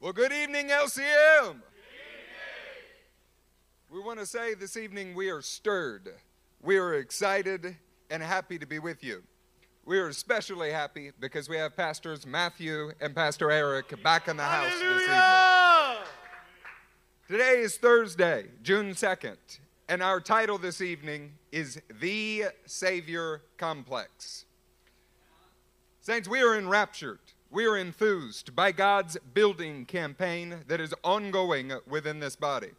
Well, good evening, LCM. We want to say this evening we are stirred. We are excited and happy to be with you. We are especially happy because we have Pastors Matthew and Pastor Eric back in the house this evening. Today is Thursday, June 2nd, and our title this evening is The Savior Complex. Saints, we are enraptured. We are enthused by God's building campaign that is ongoing within this body.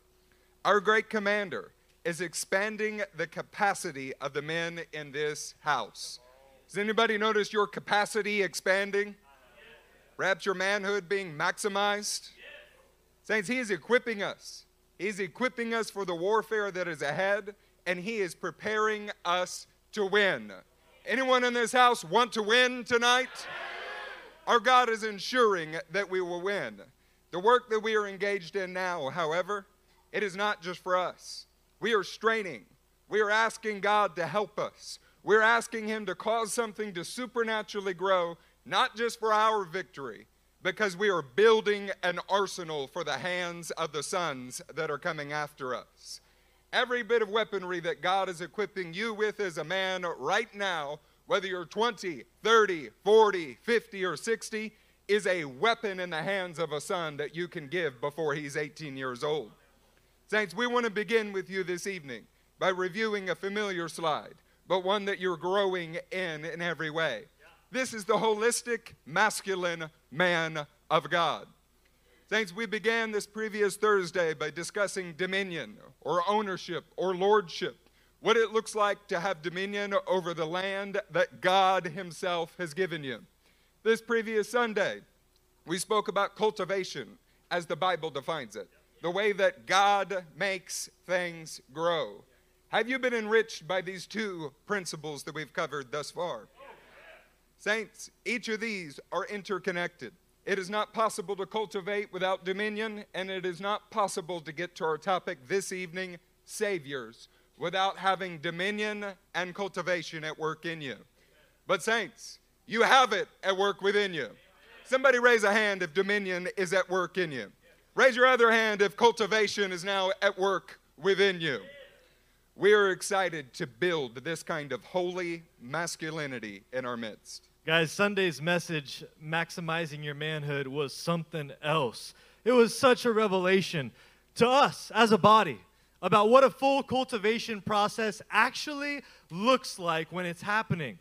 Our great commander is expanding the capacity of the men in this house. Has anybody noticed your capacity expanding? Rapture manhood being maximized? Saints, He is equipping us. He's equipping us for the warfare that is ahead, and He is preparing us to win. Anyone in this house want to win tonight? Our God is ensuring that we will win. The work that we are engaged in now, however, it is not just for us. We are straining. We are asking God to help us. We're asking Him to cause something to supernaturally grow, not just for our victory, because we are building an arsenal for the hands of the sons that are coming after us. Every bit of weaponry that God is equipping you with as a man right now whether you're 20, 30, 40, 50, or 60, is a weapon in the hands of a son that you can give before he's 18 years old. Saints, we want to begin with you this evening by reviewing a familiar slide, but one that you're growing in in every way. This is the holistic, masculine man of God. Saints, we began this previous Thursday by discussing dominion or ownership or lordship what it looks like to have dominion over the land that God Himself has given you. This previous Sunday, we spoke about cultivation as the Bible defines it, the way that God makes things grow. Have you been enriched by these two principles that we've covered thus far? Saints, each of these are interconnected. It is not possible to cultivate without dominion, and it is not possible to get to our topic this evening saviors without having dominion and cultivation at work in you. But, saints, you have it at work within you. Somebody raise a hand if dominion is at work in you. Raise your other hand if cultivation is now at work within you. We are excited to build this kind of holy masculinity in our midst. Guys, Sunday's message, Maximizing Your Manhood, was something else. It was such a revelation to us as a body about what a full cultivation process actually looks like when it's happening.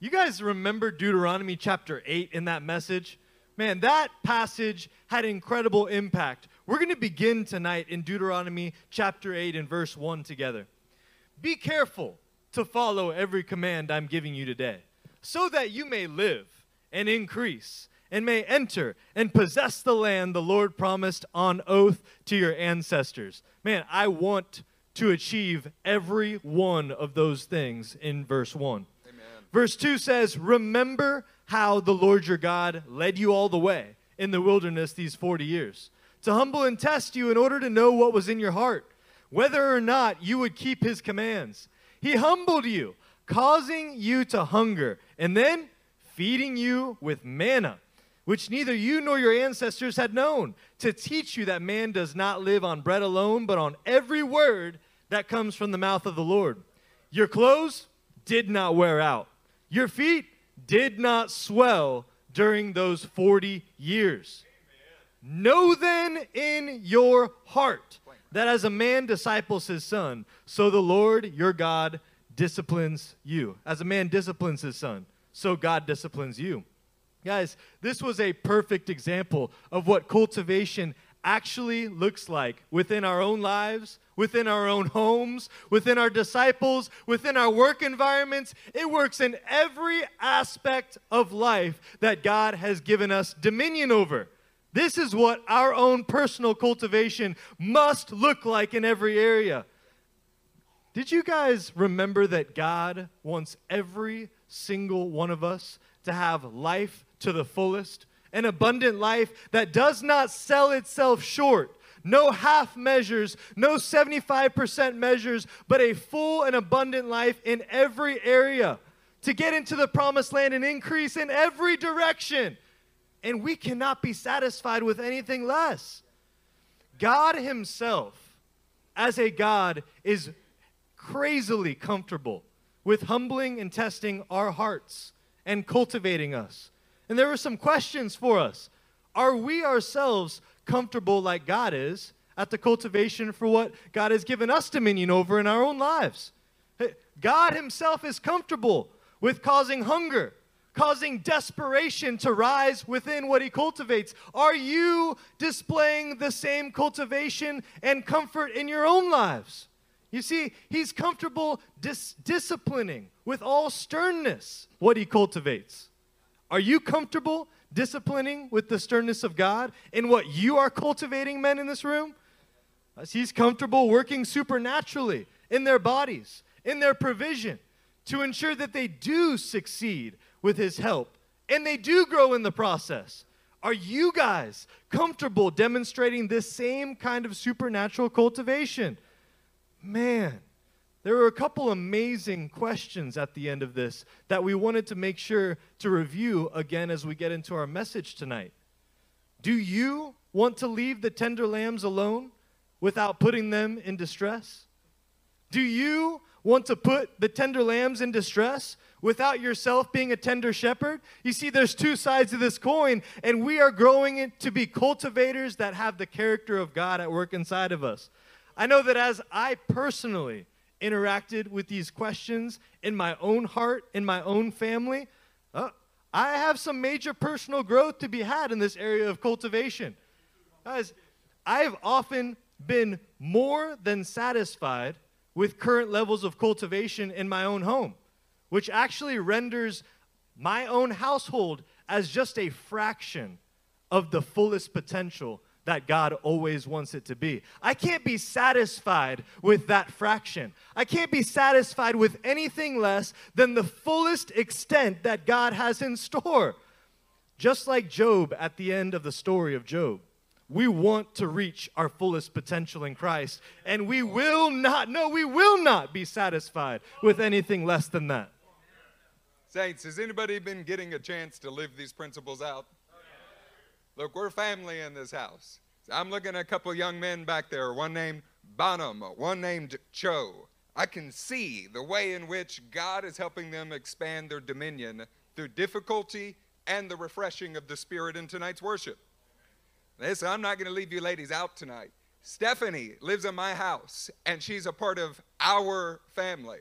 You guys remember Deuteronomy chapter 8 in that message? Man, that passage had incredible impact. We're going to begin tonight in Deuteronomy chapter 8 and verse 1 together. Be careful to follow every command I'm giving you today, so that you may live and increase and may enter and possess the land the Lord promised on oath to your ancestors. Man, I want to achieve every one of those things in verse 1. Amen. Verse 2 says, Remember how the Lord your God led you all the way in the wilderness these 40 years, to humble and test you in order to know what was in your heart, whether or not you would keep his commands. He humbled you, causing you to hunger, and then feeding you with manna which neither you nor your ancestors had known, to teach you that man does not live on bread alone, but on every word that comes from the mouth of the Lord. Your clothes did not wear out, your feet did not swell during those 40 years. Amen. Know then in your heart that as a man disciples his son, so the Lord your God disciplines you. As a man disciplines his son, so God disciplines you. Guys, this was a perfect example of what cultivation actually looks like within our own lives, within our own homes, within our disciples, within our work environments. It works in every aspect of life that God has given us dominion over. This is what our own personal cultivation must look like in every area. Did you guys remember that God wants every single one of us to have life to the fullest, an abundant life that does not sell itself short. No half measures, no 75% measures, but a full and abundant life in every area. To get into the promised land and increase in every direction. and we cannot be satisfied with anything less. God Himself, as a God, is crazily comfortable with humbling and testing our hearts and cultivating us. And there were some questions for us. Are we ourselves comfortable like God is at the cultivation for what God has given us dominion over in our own lives? God Himself is comfortable with causing hunger, causing desperation to rise within what He cultivates. Are you displaying the same cultivation and comfort in your own lives? You see, He's comfortable dis- disciplining with all sternness what He cultivates. Are you comfortable disciplining with the sternness of God in what you are cultivating, men in this room? As He's comfortable working supernaturally in their bodies, in their provision, to ensure that they do succeed with His help and they do grow in the process. Are you guys comfortable demonstrating this same kind of supernatural cultivation? Man, there were a couple amazing questions at the end of this that we wanted to make sure to review again as we get into our message tonight. Do you want to leave the tender lambs alone without putting them in distress? Do you want to put the tender lambs in distress without yourself being a tender shepherd? You see, there's two sides of this coin, and we are growing it to be cultivators that have the character of God at work inside of us. I know that as I personally interacted with these questions in my own heart, in my own family, uh, I have some major personal growth to be had in this area of cultivation. Guys, I've often been more than satisfied with current levels of cultivation in my own home, which actually renders my own household as just a fraction of the fullest potential that God always wants it to be. I can't be satisfied with that fraction. I can't be satisfied with anything less than the fullest extent that God has in store. Just like Job at the end of the story of Job. We want to reach our fullest potential in Christ, and we will not, no, we will not be satisfied with anything less than that. Saints, has anybody been getting a chance to live these principles out? Look, we're family in this house. I'm looking at a couple young men back there, one named Bonham, one named Cho. I can see the way in which God is helping them expand their dominion through difficulty and the refreshing of the Spirit in tonight's worship. Listen, I'm not going to leave you ladies out tonight. Stephanie lives in my house, and she's a part of our family.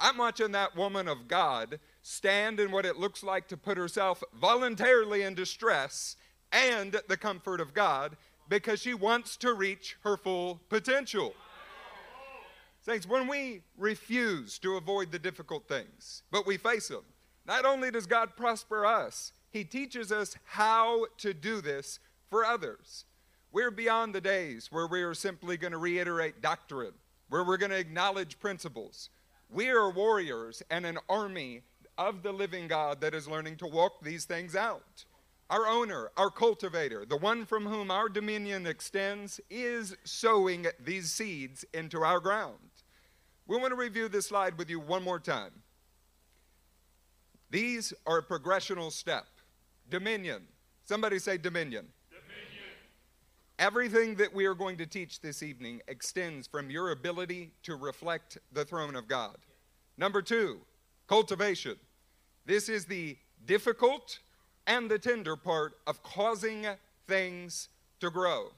I'm watching that woman of God stand in what it looks like to put herself voluntarily in distress and the comfort of God because she wants to reach her full potential. Saints, when we refuse to avoid the difficult things, but we face them, not only does God prosper us, He teaches us how to do this for others. We're beyond the days where we are simply going to reiterate doctrine, where we're going to acknowledge principles. We are warriors and an army of the living God that is learning to walk these things out. Our owner, our cultivator, the one from whom our dominion extends, is sowing these seeds into our ground. We want to review this slide with you one more time. These are a progressional step. Dominion. Somebody say dominion. Dominion. Everything that we are going to teach this evening extends from your ability to reflect the throne of God. Number two, cultivation. This is the difficult and the tender part of causing things to grow.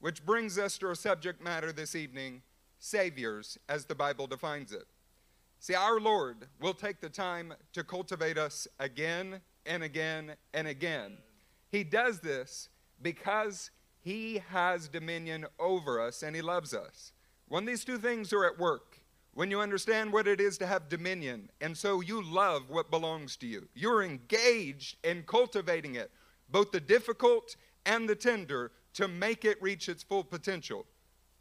Which brings us to our subject matter this evening saviors, as the Bible defines it. See, our Lord will take the time to cultivate us again and again and again. He does this because He has dominion over us and He loves us. When these two things are at work, when you understand what it is to have dominion, and so you love what belongs to you. You're engaged in cultivating it, both the difficult and the tender, to make it reach its full potential.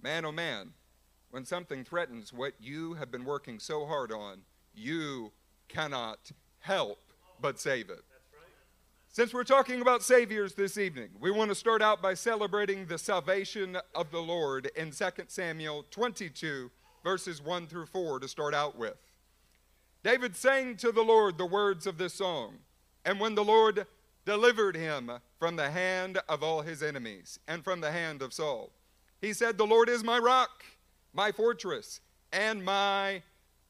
Man, oh man, when something threatens what you have been working so hard on, you cannot help but save it. Since we're talking about saviors this evening, we want to start out by celebrating the salvation of the Lord in 2 Samuel 22 verses 1 through 4 to start out with. David sang to the Lord the words of this song. And when the Lord delivered him from the hand of all his enemies and from the hand of Saul. He said, The Lord is my rock, my fortress, and my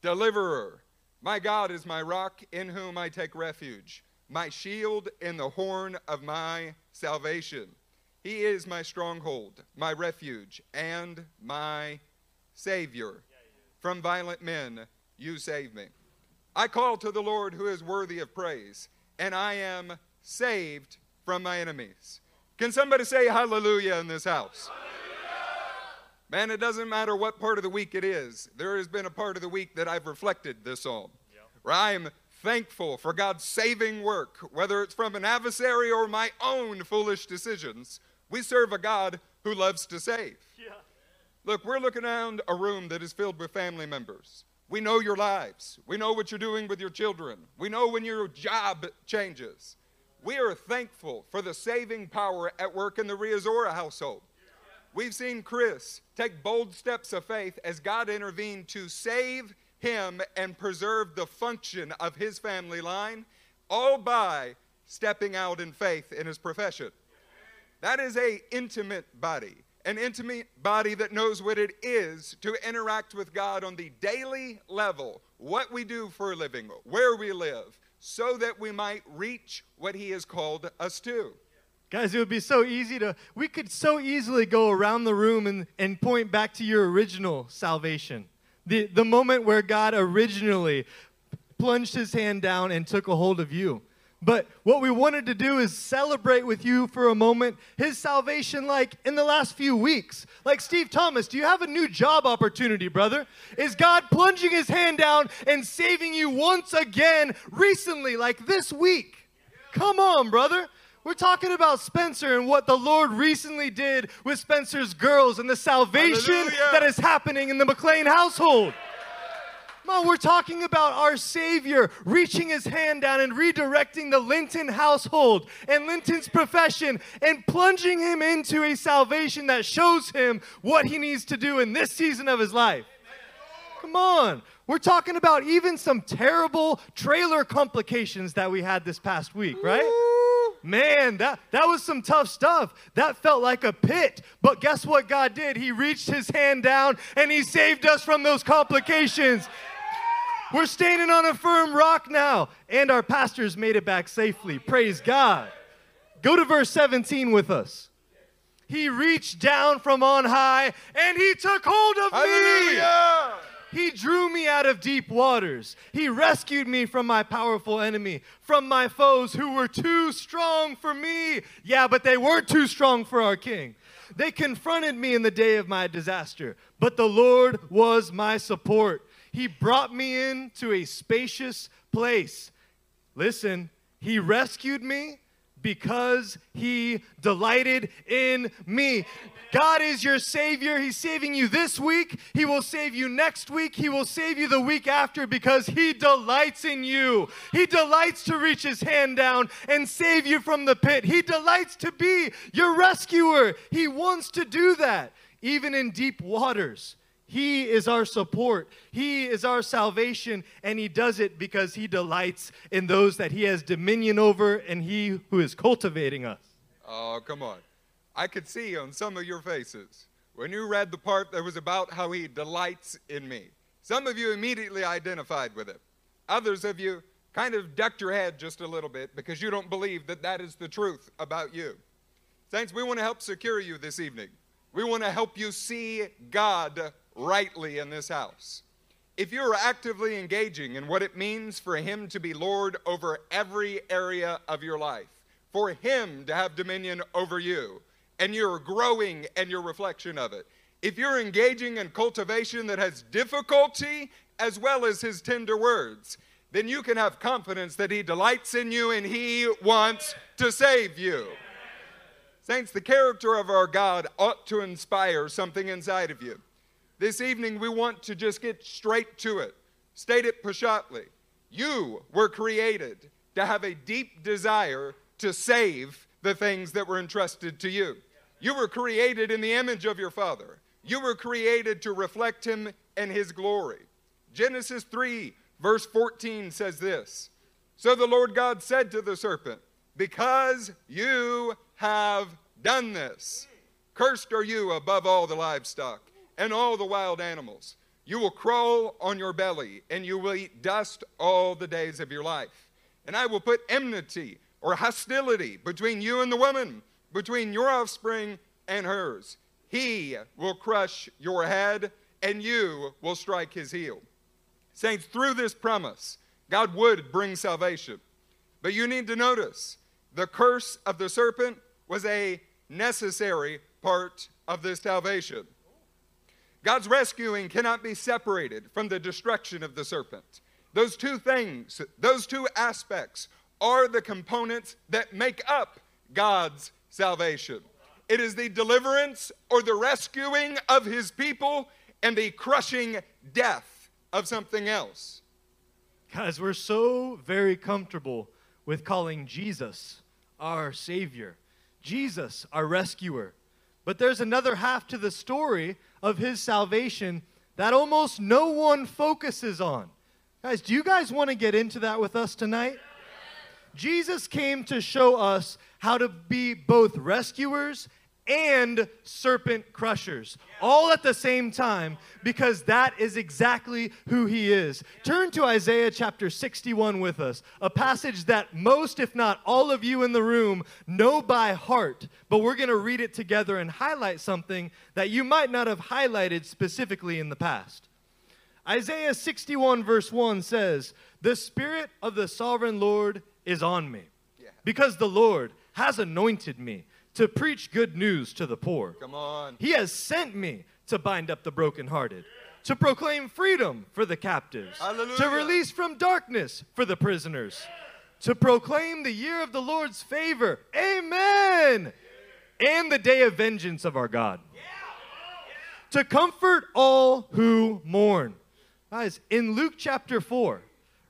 deliverer. My God is my rock in whom I take refuge, my shield in the horn of my salvation. He is my stronghold, my refuge, and my Savior. From violent men you save me. I call to the Lord who is worthy of praise, and I am saved from my enemies. Can somebody say hallelujah in this house? Man, it doesn't matter what part of the week it is. There has been a part of the week that I've reflected this on, where I am thankful for God's saving work, whether it's from an adversary or my own foolish decisions. We serve a God who loves to save. Look, we're looking around a room that is filled with family members. We know your lives. We know what you're doing with your children. We know when your job changes. We are thankful for the saving power at work in the Riazora household. We've seen Chris take bold steps of faith as God intervened to save him and preserve the function of his family line, all by stepping out in faith in his profession. That is a intimate body, an intimate body that knows what it is to interact with God on the daily level, what we do for a living, where we live, so that we might reach what he has called us to. Guys, it would be so easy to, we could so easily go around the room and, and point back to your original salvation. The, the moment where God originally plunged his hand down and took a hold of you. But what we wanted to do is celebrate with you for a moment his salvation, like in the last few weeks. Like, Steve Thomas, do you have a new job opportunity, brother? Is God plunging his hand down and saving you once again recently, like this week? Come on, brother. We're talking about Spencer and what the Lord recently did with Spencer's girls and the salvation Hallelujah. that is happening in the McLean household. Mom, we're talking about our Savior reaching his hand down and redirecting the Linton household and Linton's profession and plunging him into a salvation that shows him what he needs to do in this season of his life. Come on. We're talking about even some terrible trailer complications that we had this past week, right? Man, that, that was some tough stuff. That felt like a pit. But guess what God did? He reached his hand down and he saved us from those complications. We're standing on a firm rock now, and our pastors made it back safely. Praise God. Go to verse 17 with us. He reached down from on high and he took hold of me. He drew me out of deep waters. He rescued me from my powerful enemy, from my foes who were too strong for me. Yeah, but they weren't too strong for our king. They confronted me in the day of my disaster, but the Lord was my support. He brought me into a spacious place. Listen, He rescued me because He delighted in me. God is your Savior. He's saving you this week. He will save you next week. He will save you the week after because He delights in you. He delights to reach His hand down and save you from the pit. He delights to be your rescuer. He wants to do that, even in deep waters. He is our support. He is our salvation, and He does it because He delights in those that He has dominion over and He who is cultivating us. Oh, come on. I could see on some of your faces when you read the part that was about how he delights in me. Some of you immediately identified with it. Others of you kind of ducked your head just a little bit because you don't believe that that is the truth about you. Saints, we want to help secure you this evening. We want to help you see God rightly in this house. If you're actively engaging in what it means for Him to be Lord over every area of your life, for Him to have dominion over you, and you're growing and your reflection of it, if you're engaging in cultivation that has difficulty as well as His tender words, then you can have confidence that He delights in you and He wants to save you. Saints, the character of our God ought to inspire something inside of you. This evening, we want to just get straight to it. State it Pashatly. You were created to have a deep desire to save the things that were entrusted to you. You were created in the image of your Father. You were created to reflect Him and His glory. Genesis 3, verse 14 says this So the Lord God said to the serpent, because you have done this. Cursed are you above all the livestock and all the wild animals. You will crawl on your belly, and you will eat dust all the days of your life. And I will put enmity or hostility between you and the woman, between your offspring and hers. He will crush your head, and you will strike his heel. Saints, through this promise, God would bring salvation. But you need to notice the curse of the serpent was a necessary part of this salvation. God's rescuing cannot be separated from the destruction of the serpent. Those two things, those two aspects, are the components that make up God's salvation. It is the deliverance or the rescuing of his people and the crushing death of something else. Guys, we're so very comfortable with calling Jesus our Savior, Jesus our rescuer. But there's another half to the story of his salvation that almost no one focuses on. Guys, do you guys want to get into that with us tonight? Jesus came to show us how to be both rescuers and serpent crushers all at the same time because that is exactly who he is. Turn to Isaiah chapter 61 with us, a passage that most, if not all of you in the room, know by heart, but we're going to read it together and highlight something that you might not have highlighted specifically in the past. Isaiah 61, verse 1 says, The Spirit of the sovereign Lord is on me, because the Lord has anointed me to preach good news to the poor. Come on. He has sent me to bind up the brokenhearted, to proclaim freedom for the captives, Hallelujah. to release from darkness for the prisoners, to proclaim the year of the Lord's favor. Amen. And the day of vengeance of our God. To comfort all who mourn. Guys, in Luke chapter 4,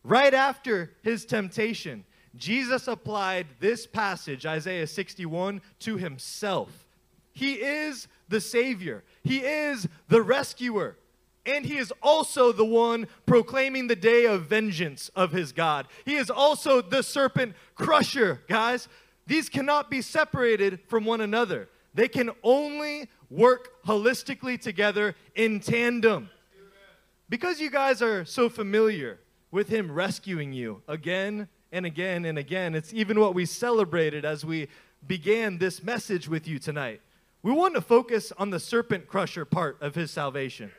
right after his temptation, Jesus applied this passage, Isaiah 61, to himself. He is the Savior, He is the rescuer. And he is also the one proclaiming the day of vengeance of his God. He is also the serpent crusher, guys. These cannot be separated from one another. They can only work holistically together in tandem. Because you guys are so familiar with him rescuing you again and again and again, it's even what we celebrated as we began this message with you tonight. We want to focus on the serpent crusher part of his salvation.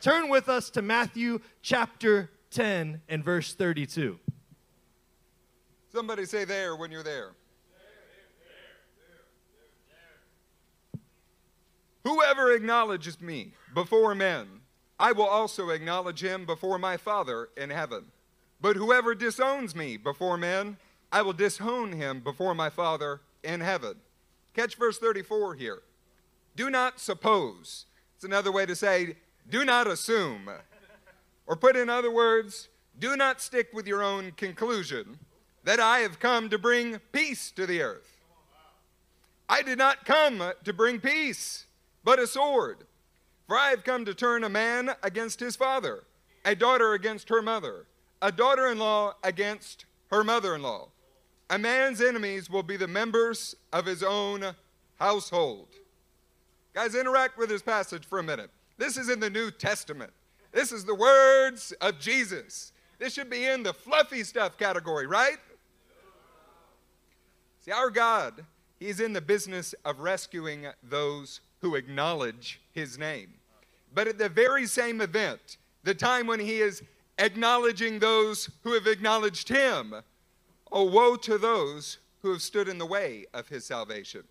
Turn with us to Matthew chapter 10 and verse 32. Somebody say there when you're there. Whoever acknowledges me before men, I will also acknowledge him before my Father in heaven. But whoever disowns me before men, I will disown him before my Father in heaven. Catch verse 34 here. Do not suppose. It's another way to say, do not assume. Or put in other words, do not stick with your own conclusion that I have come to bring peace to the earth. I did not come to bring peace, but a sword. For I have come to turn a man against his father, a daughter against her mother, a daughter in law against her mother in law. A man's enemies will be the members of his own household. Guys, interact with this passage for a minute. This is in the New Testament. This is the words of Jesus. This should be in the fluffy stuff category, right? See, our God, He's in the business of rescuing those who acknowledge His name. But at the very same event, the time when He is acknowledging those who have acknowledged Him, oh, woe to those who have stood in the way of His salvation.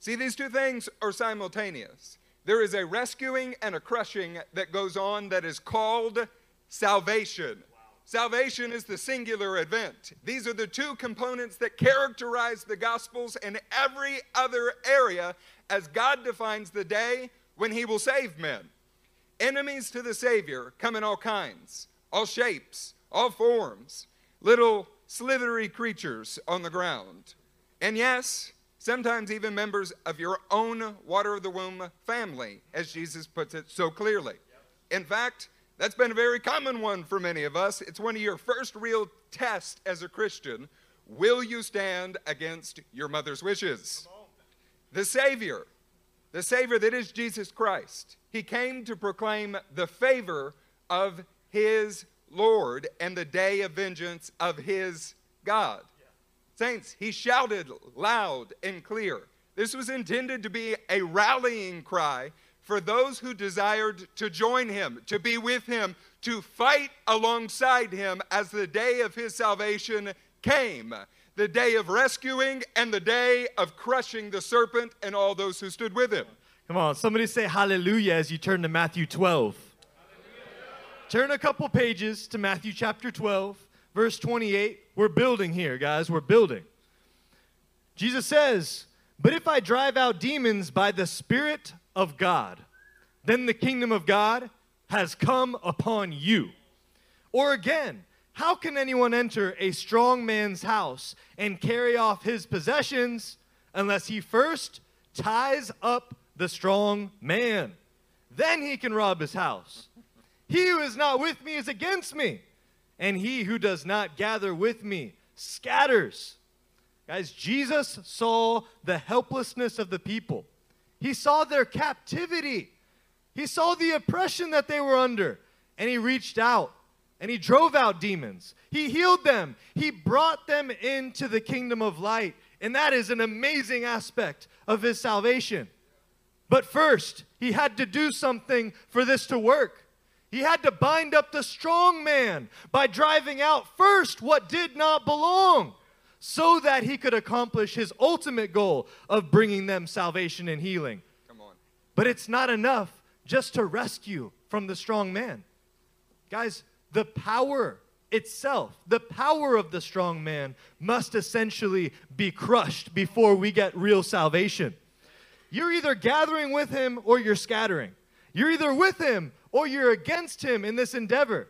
See, these two things are simultaneous. There is a rescuing and a crushing that goes on that is called salvation. Salvation is the singular event. These are the two components that characterize the Gospels and every other area as God defines the day when He will save men. Enemies to the Savior come in all kinds, all shapes, all forms, little slithery creatures on the ground. And yes, sometimes even members of your own water of the womb family, as Jesus puts it so clearly. In fact, that's been a very common one for many of us. It's one of your first real tests as a Christian Will you stand against your mother's wishes? The Savior, the Savior that is Jesus Christ, he came to proclaim the favor of his Lord and the day of vengeance of his God. Saints, he shouted loud and clear. This was intended to be a rallying cry for those who desired to join him, to be with him, to fight alongside him as the day of his salvation came the day of rescuing and the day of crushing the serpent and all those who stood with him. Come on, somebody say hallelujah as you turn to Matthew 12. Turn a couple pages to Matthew chapter 12, verse 28. We're building here, guys. We're building. Jesus says, But if I drive out demons by the Spirit of God, then the kingdom of God has come upon you. Or again, how can anyone enter a strong man's house and carry off his possessions unless he first ties up the strong man? Then he can rob his house. He who is not with me is against me, and he who does not gather with me scatters. Guys, Jesus saw the helplessness of the people. He saw their captivity. He saw the oppression that they were under, and he reached out and he drove out demons. He healed them. He brought them into the kingdom of light. And that is an amazing aspect of his salvation. But first, he had to do something for this to work. He had to bind up the strong man by driving out first what did not belong so that he could accomplish his ultimate goal of bringing them salvation and healing. Come on. But it's not enough just to rescue from the strong man. Guys, the power itself, the power of the strong man, must essentially be crushed before we get real salvation. You're either gathering with him or you're scattering. You're either with him or you're against him in this endeavor.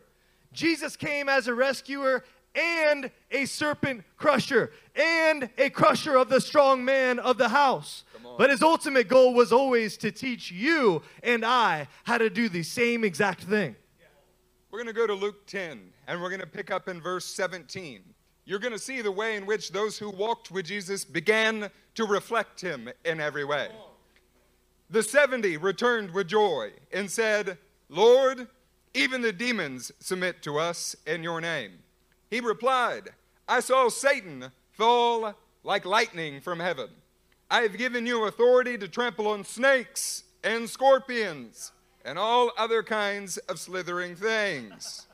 Jesus came as a rescuer and a serpent crusher and a crusher of the strong man of the house. But his ultimate goal was always to teach you and I how to do the same exact thing. We're going to go to Luke 10 and we're going to pick up in verse 17. You're going to see the way in which those who walked with Jesus began to reflect him in every way. The 70 returned with joy and said, Lord, even the demons submit to us in your name. He replied, I saw Satan fall like lightning from heaven. I have given you authority to trample on snakes and scorpions and all other kinds of slithering things,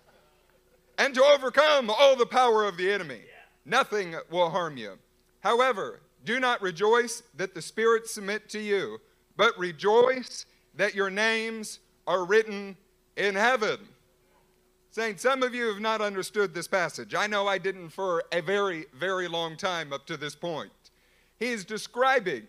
and to overcome all the power of the enemy. Nothing will harm you. However, do not rejoice that the spirits submit to you, but rejoice that your names are written in heaven. Saints, some of you have not understood this passage. I know I didn't for a very, very long time up to this point. He is describing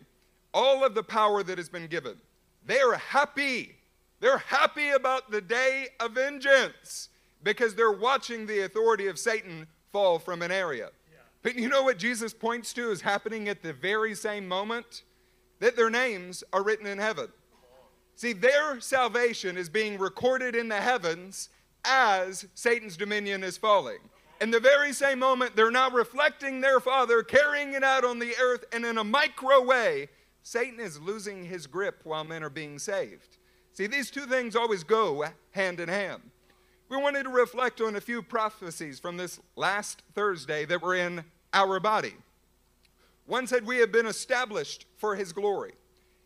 all of the power that has been given. They are happy. They're happy about the day of vengeance because they're watching the authority of Satan fall from an area. Yeah. But you know what Jesus points to is happening at the very same moment? That their names are written in heaven. See, their salvation is being recorded in the heavens as Satan's dominion is falling. In the very same moment, they're now reflecting their Father, carrying it out on the earth, and in a micro way, Satan is losing his grip while men are being saved. See, these two things always go hand in hand. We wanted to reflect on a few prophecies from this last Thursday that were in our body. One said, We have been established for his glory.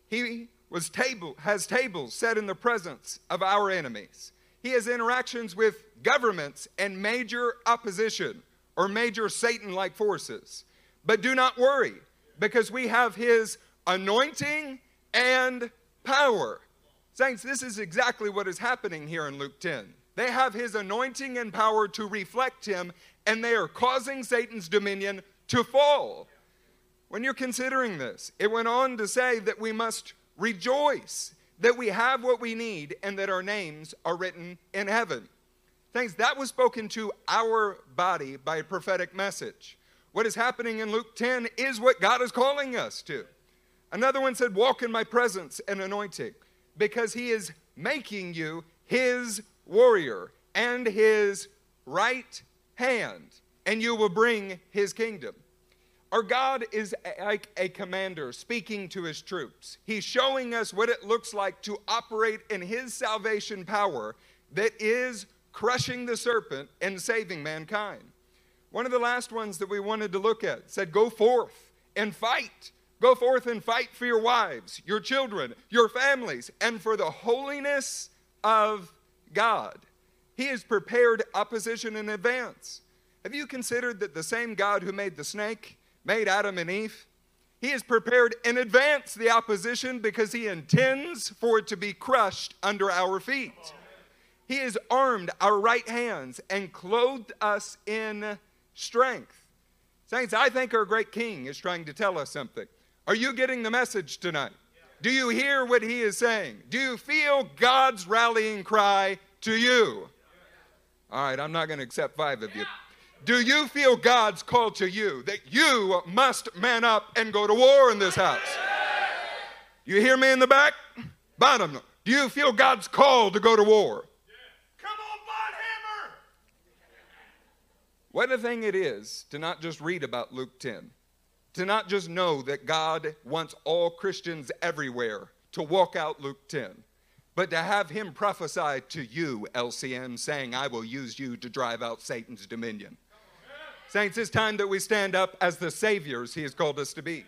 He was table, has tables set in the presence of our enemies. He has interactions with governments and major opposition or major Satan like forces. But do not worry, because we have his anointing and power. Saints, this is exactly what is happening here in Luke 10. They have his anointing and power to reflect him, and they are causing Satan's dominion to fall. When you're considering this, it went on to say that we must rejoice that we have what we need and that our names are written in heaven. Thanks, that was spoken to our body by a prophetic message. What is happening in Luke 10 is what God is calling us to. Another one said, Walk in my presence and anointing, because he is making you his warrior and his right hand, and you will bring his kingdom. Our God is like a commander speaking to his troops. He's showing us what it looks like to operate in his salvation power that is crushing the serpent and saving mankind. One of the last ones that we wanted to look at said, Go forth and fight. Go forth and fight for your wives, your children, your families, and for the holiness of God. He has prepared opposition in advance. Have you considered that the same God who made the snake made Adam and Eve? He has prepared in advance the opposition because he intends for it to be crushed under our feet. He has armed our right hands and clothed us in strength. Saints, I think our great king is trying to tell us something. Are you getting the message tonight? Do you hear what he is saying? Do you feel God's rallying cry to you? All right, I'm not going to accept five of you. Do you feel God's call to you that you must man up and go to war in this house? You hear me in the back? Bottom. Do you feel God's call to go to war? Come on, Bonhammer! What a thing it is to not just read about Luke 10, to not just know that God wants all Christians everywhere to walk out Luke 10, but to have Him prophesy to you, LCM, saying, I will use you to drive out Satan's dominion. Saints, it's time that we stand up as the saviors He has called us to be.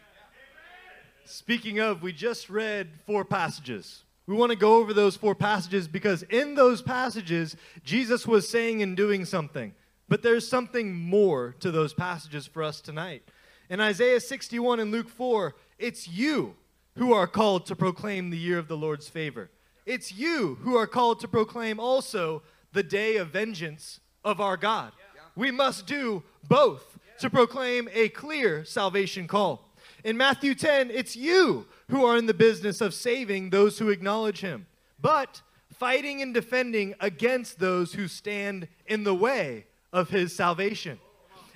Speaking of, we just read four passages. We want to go over those four passages because in those passages, Jesus was saying and doing something. But there's something more to those passages for us tonight. In Isaiah 61 and Luke 4, it's you who are called to proclaim the year of the Lord's favor. It's you who are called to proclaim also the day of vengeance of our God. We must do both to proclaim a clear salvation call. In Matthew 10, it's you who are in the business of saving those who acknowledge him, but fighting and defending against those who stand in the way of his salvation.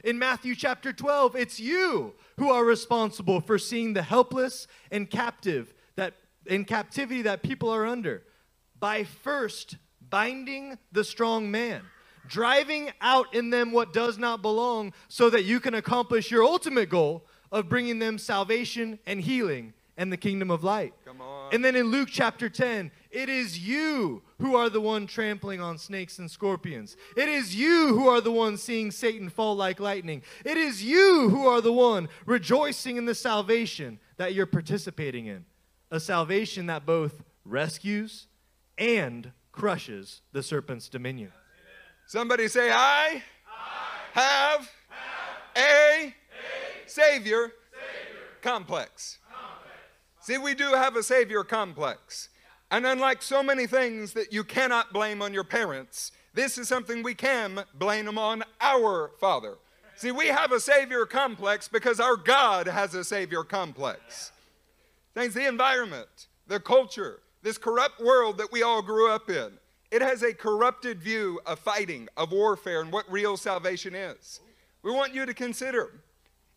In Matthew chapter 12, it's you who are responsible for seeing the helpless and captive that in captivity that people are under by first binding the strong man, driving out in them what does not belong so that you can accomplish your ultimate goal of bringing them salvation and healing and the kingdom of light. And then in Luke chapter 10, it is you who are the one trampling on snakes and scorpions. It is you who are the one seeing Satan fall like lightning. It is you who are the one rejoicing in the salvation that you're participating in. A salvation that both rescues and crushes the serpent's dominion. Somebody say, I, have, a, savior, complex. See, we do have a savior complex. And unlike so many things that you cannot blame on your parents, this is something we can blame on our Father. See, we have a savior complex because our God has a savior complex. Things, the environment, the culture, this corrupt world that we all grew up in, it has a corrupted view of fighting, of warfare, and what real salvation is. We want you to consider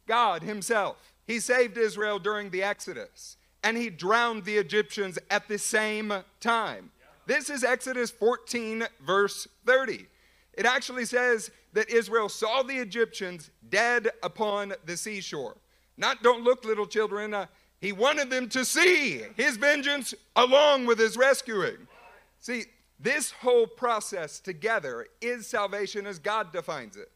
God Himself. He saved Israel during the Exodus, and He drowned the Egyptians at the same time. This is Exodus 14, verse 30. It actually says that Israel saw the Egyptians dead upon the seashore. Not, don't look, little children. Uh, he wanted them to see his vengeance along with his rescuing. See, this whole process together is salvation as God defines it.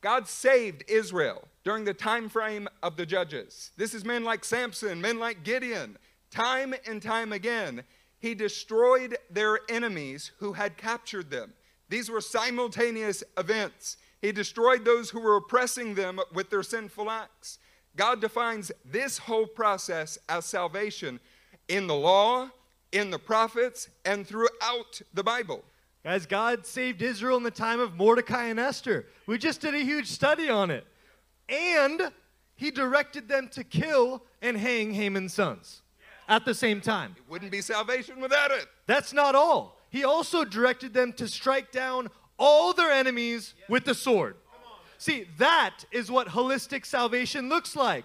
God saved Israel during the time frame of the judges. This is men like Samson, men like Gideon. Time and time again, he destroyed their enemies who had captured them. These were simultaneous events. He destroyed those who were oppressing them with their sinful acts. God defines this whole process as salvation in the law, in the prophets, and throughout the Bible. Guys, God saved Israel in the time of Mordecai and Esther. We just did a huge study on it. And he directed them to kill and hang Haman's sons at the same time. It wouldn't be salvation without it. That's not all. He also directed them to strike down all their enemies with the sword. See, that is what holistic salvation looks like.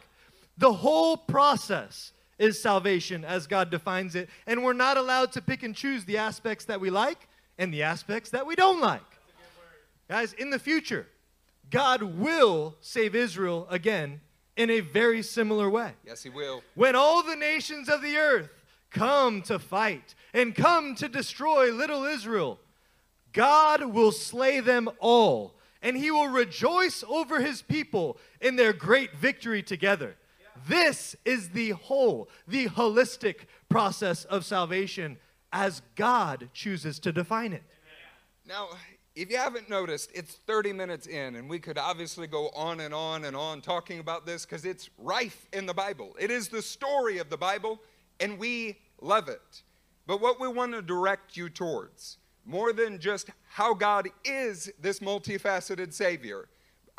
The whole process is salvation as God defines it, and we're not allowed to pick and choose the aspects that we like and the aspects that we don't like. Guys, in the future, God will save Israel again in a very similar way. Yes, he will. When all the nations of the earth come to fight and come to destroy little Israel, God will slay them all, and he will rejoice over his people in their great victory together. This is the whole, the holistic process of salvation as God chooses to define it. Now, if you haven't noticed, it's 30 minutes in, and we could obviously go on and on and on talking about this because it's rife in the Bible. It is the story of the Bible, and we love it. But what we want to direct you towards, more than just how God is this multifaceted Savior,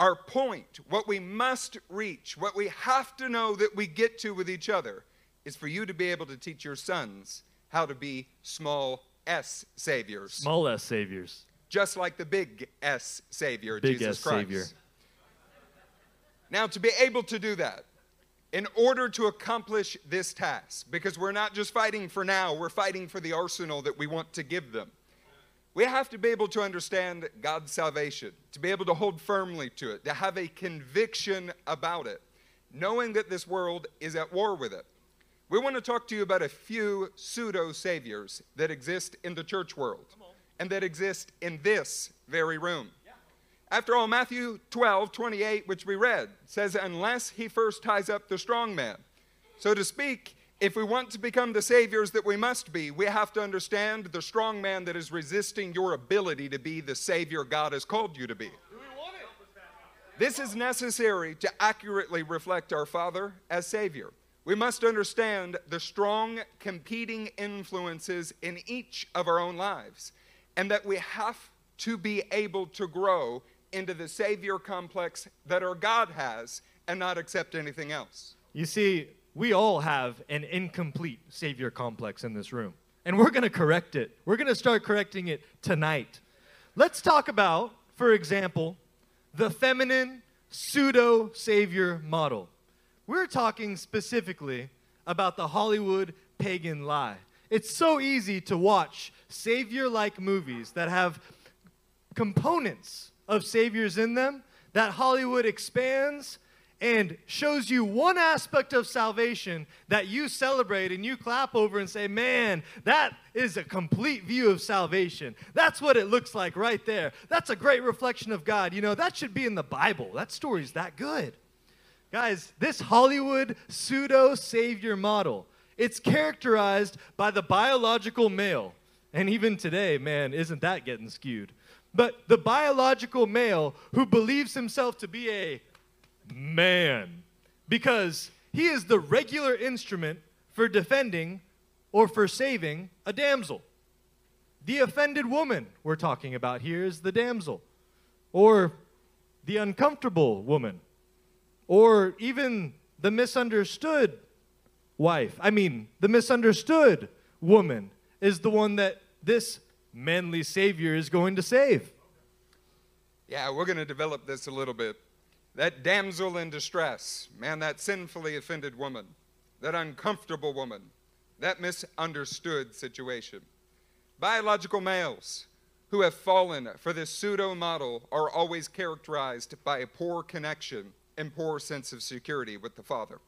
our point, what we must reach, what we have to know that we get to with each other, is for you to be able to teach your sons how to be small s saviors Small s saviors. just like the big S Savior, Big Jesus S Christ. Savior. Now, to be able to do that, in order to accomplish this task, because we're not just fighting for now, we're fighting for the arsenal that we want to give them. We have to be able to understand God's salvation, to be able to hold firmly to it, to have a conviction about it, knowing that this world is at war with it. We want to talk to you about a few pseudo saviors that exist in the church world and that exist in this very room. After all, Matthew 12, 28, which we read, says, Unless he first ties up the strong man. So to speak, if we want to become the saviors that we must be, we have to understand the strong man that is resisting your ability to be the savior God has called you to be. This is necessary to accurately reflect our Father as Savior. We must understand the strong competing influences in each of our own lives, and that we have to be able to grow into the Savior complex that our God has and not accept anything else. You see, we all have an incomplete Savior complex in this room, and we're going to correct it. We're going to start correcting it tonight. Let's talk about, for example, the feminine pseudo Savior model. We're talking specifically about the Hollywood pagan lie. It's so easy to watch Savior like movies that have components of saviors in them that Hollywood expands and shows you one aspect of salvation that you celebrate and you clap over and say, Man, that is a complete view of salvation. That's what it looks like right there. That's a great reflection of God. You know, that should be in the Bible. That story's that good. Guys, this Hollywood pseudo savior model, it's characterized by the biological male. And even today, man, isn't that getting skewed? But the biological male who believes himself to be a man because he is the regular instrument for defending or for saving a damsel. The offended woman we're talking about here is the damsel, or the uncomfortable woman, or even the misunderstood wife. I mean, the misunderstood woman is the one that this manly savior is going to save. Yeah, we're going to develop this a little bit. That damsel in distress, man, that sinfully offended woman, that uncomfortable woman, that misunderstood situation. Biological males who have fallen for this pseudo model are always characterized by a poor connection and poor sense of security with the Father.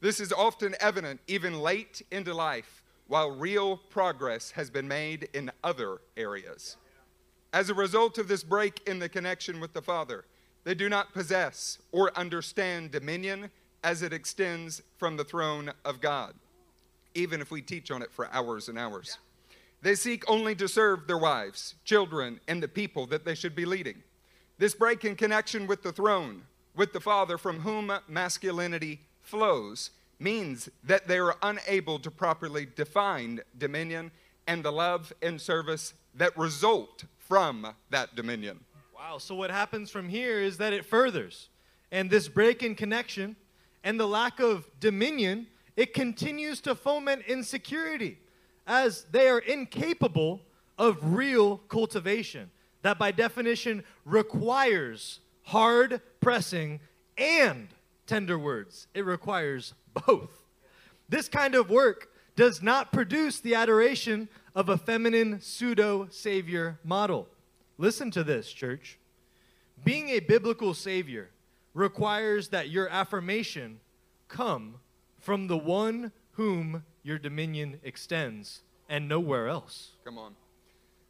This is often evident even late into life, while real progress has been made in other areas. As a result of this break in the connection with the Father, they do not possess or understand dominion as it extends from the throne of God, even if we teach on it for hours and hours. They seek only to serve their wives, children, and the people that they should be leading. This break in connection with the throne, with the Father from whom masculinity flows, means that they are unable to properly define dominion and the love and service that result from that dominion. Wow, so what happens from here is that it furthers. And this break in connection and the lack of dominion, it continues to foment insecurity as they are incapable of real cultivation that by definition requires hard pressing and tender words. It requires both. This kind of work does not produce the adoration of a feminine pseudo savior model. Listen to this, church. Being a biblical savior requires that your affirmation come from the one whom your dominion extends and nowhere else. Come on.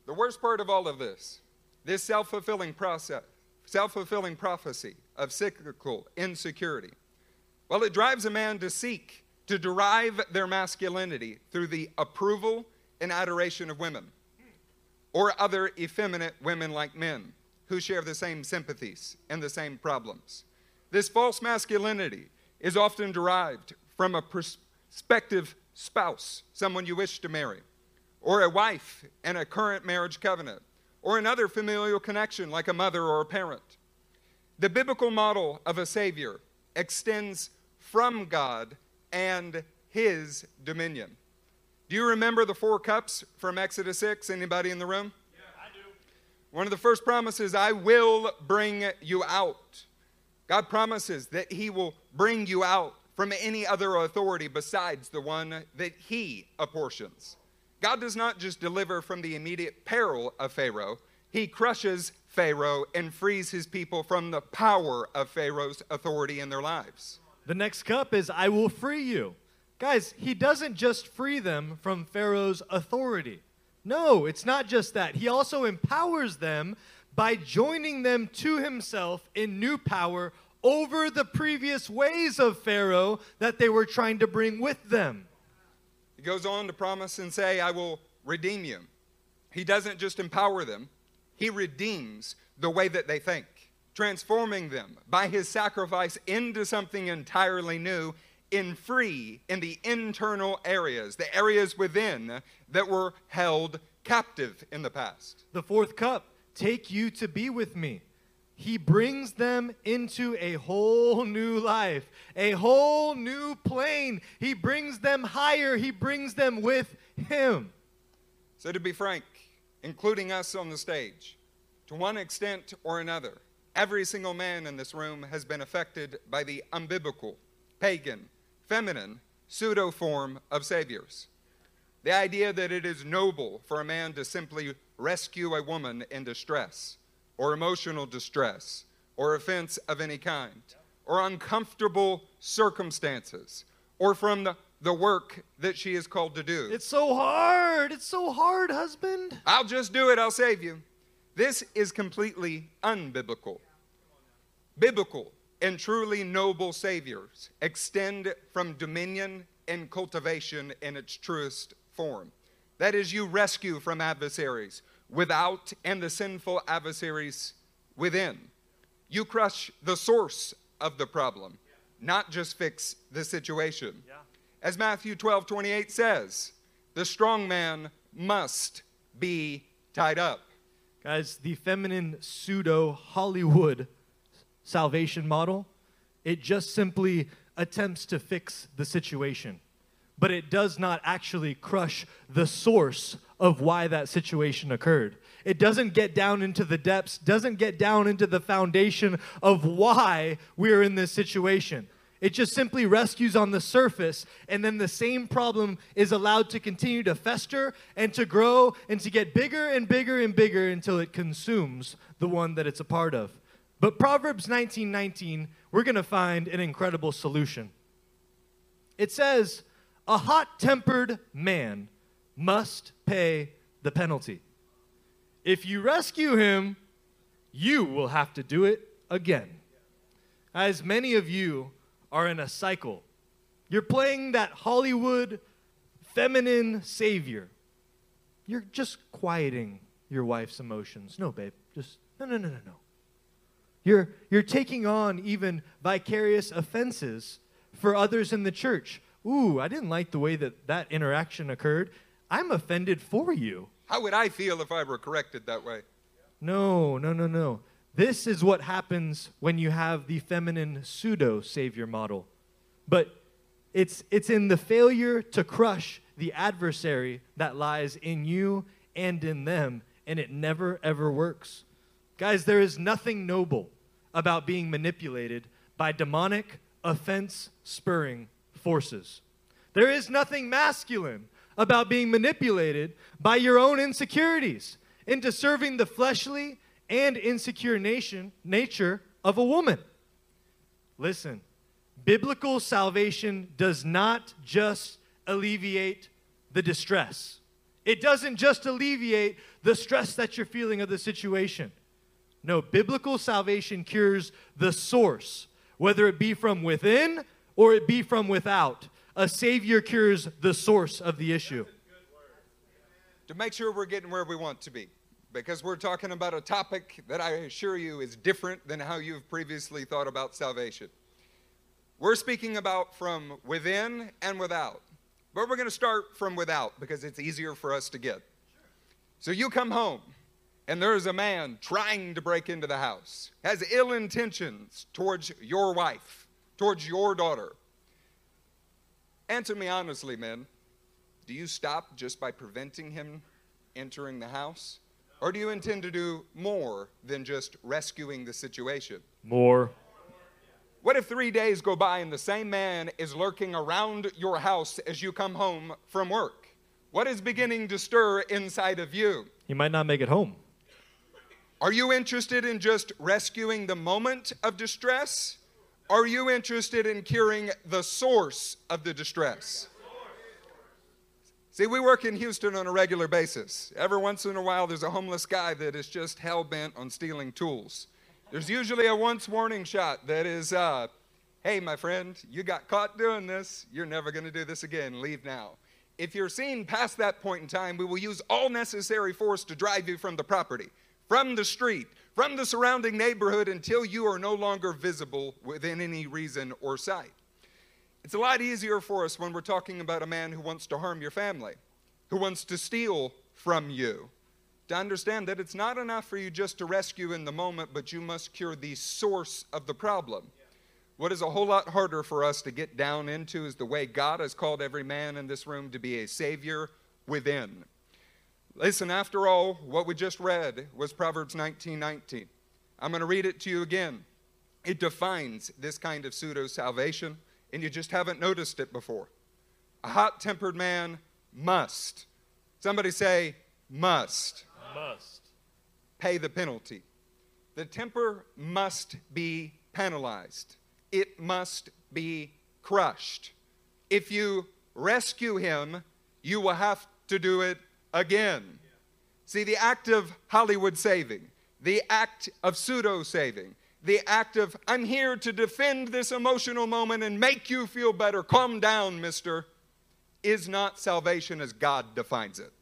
The worst part of all of this, this self fulfilling process, self fulfilling prophecy of cyclical insecurity, well, it drives a man to seek to derive their masculinity through the approval and adoration of women or other effeminate women like men who share the same sympathies and the same problems. This false masculinity is often derived from a prospective spouse, someone you wish to marry, or a wife in a current marriage covenant, or another familial connection like a mother or a parent. The biblical model of a Savior extends from God and His dominion. Do you remember the four cups from Exodus 6? Anybody in the room? Yeah, I do. One of the first promises, I will bring you out. God promises that He will bring you out from any other authority besides the one that He apportions. God does not just deliver from the immediate peril of Pharaoh, He crushes Pharaoh and frees His people from the power of Pharaoh's authority in their lives. The next cup is, I will free you. Guys, he doesn't just free them from Pharaoh's authority. No, it's not just that. He also empowers them by joining them to himself in new power over the previous ways of Pharaoh that they were trying to bring with them. He goes on to promise and say, I will redeem you. He doesn't just empower them, he redeems the way that they think, transforming them by his sacrifice into something entirely new in free in the internal areas, the areas within that were held captive in the past. The fourth cup, take you to be with me. He brings them into a whole new life, a whole new plane. He brings them higher, he brings them with him. So, to be frank, including us on the stage, to one extent or another, every single man in this room has been affected by the unbiblical, pagan, feminine pseudo form of saviors. The idea that it is noble for a man to simply rescue a woman in distress, or emotional distress, or offense of any kind, or uncomfortable circumstances, or from the, the work that she is called to do. It's so hard. It's so hard, husband. I'll just do it, I'll save you. This is completely unbiblical. Biblical and truly noble saviors extend from dominion and cultivation in its truest form. That is, you rescue from adversaries without and the sinful adversaries within. You crush the source of the problem, not just fix the situation. Yeah. As Matthew 12 28 says, the strong man must be tied up. Guys, the feminine pseudo Hollywood salvation model, it just simply attempts to fix the situation. But it does not actually crush the source of why that situation occurred. It doesn't get down into the depths, doesn't get down into the foundation of why we're in this situation. It just simply rescues on the surface, and then the same problem is allowed to continue to fester and to grow and to get bigger and bigger and bigger until it consumes the one that it's a part of. But Proverbs 19:19, we're going to find an incredible solution. It says, "A hot-tempered man must pay the penalty. If you rescue him, you will have to do it again." As many of you are in a cycle. You're playing that Hollywood feminine savior. You're just quieting your wife's emotions. No, babe. Just no, no, no, no, no. You're, you're taking on even vicarious offenses for others in the church. Ooh, I didn't like the way that that interaction occurred. I'm offended for you. How would I feel if I were corrected that way? No, no, no, no. This is what happens when you have the feminine pseudo savior model. But it's, it's in the failure to crush the adversary that lies in you and in them, and it never ever works. Guys, there is nothing noble about being manipulated by demonic, offense spurring forces. There is nothing masculine about being manipulated by your own insecurities into serving the fleshly and insecure nation, nature of a woman. Listen, biblical salvation does not just alleviate the distress, it doesn't just alleviate the stress that you're feeling of the situation. No, biblical salvation cures the source, whether it be from within or it be from without. A Savior cures the source of the issue. To make sure we're getting where we want to be, because we're talking about a topic that I assure you is different than how you've previously thought about salvation. We're speaking about from within and without, but we're going to start from without because it's easier for us to get. So you come home and there is a man trying to break into the house, has ill intentions towards your wife, towards your daughter. Answer me honestly, men. Do you stop just by preventing him entering the house? Or do you intend to do more than just rescuing the situation? More. What if three days go by and the same man is lurking around your house as you come home from work? What is beginning to stir inside of you? He might not make it home. Are you interested in just rescuing the moment of distress? Are you interested in curing the source of the distress? See, we work in Houston on a regular basis. Every once in a while, there's a homeless guy that is just hell bent on stealing tools. There's usually a once warning shot that is, uh, hey, my friend, you got caught doing this. You're never going to do this again. Leave now. If you're seen past that point in time, we will use all necessary force to drive you from the property, from the street, from the surrounding neighborhood until you are no longer visible within any reason or sight. It's a lot easier for us when we're talking about a man who wants to harm your family, who wants to steal from you, to understand that it's not enough for you just to rescue in the moment, but you must cure the source of the problem. What is a whole lot harder for us to get down into is the way God has called every man in this room to be a savior within. Listen, after all, what we just read was Proverbs 19 19. I'm going to read it to you again. It defines this kind of pseudo salvation, and you just haven't noticed it before. A hot tempered man must, somebody say, must, Must. pay the penalty. The temper must be penalized, it must be crushed. If you rescue him, you will have to do it again. See, the act of Hollywood saving, the act of pseudo saving, the act of, I'm here to defend this emotional moment and make you feel better, calm down, mister, is not salvation as God defines it.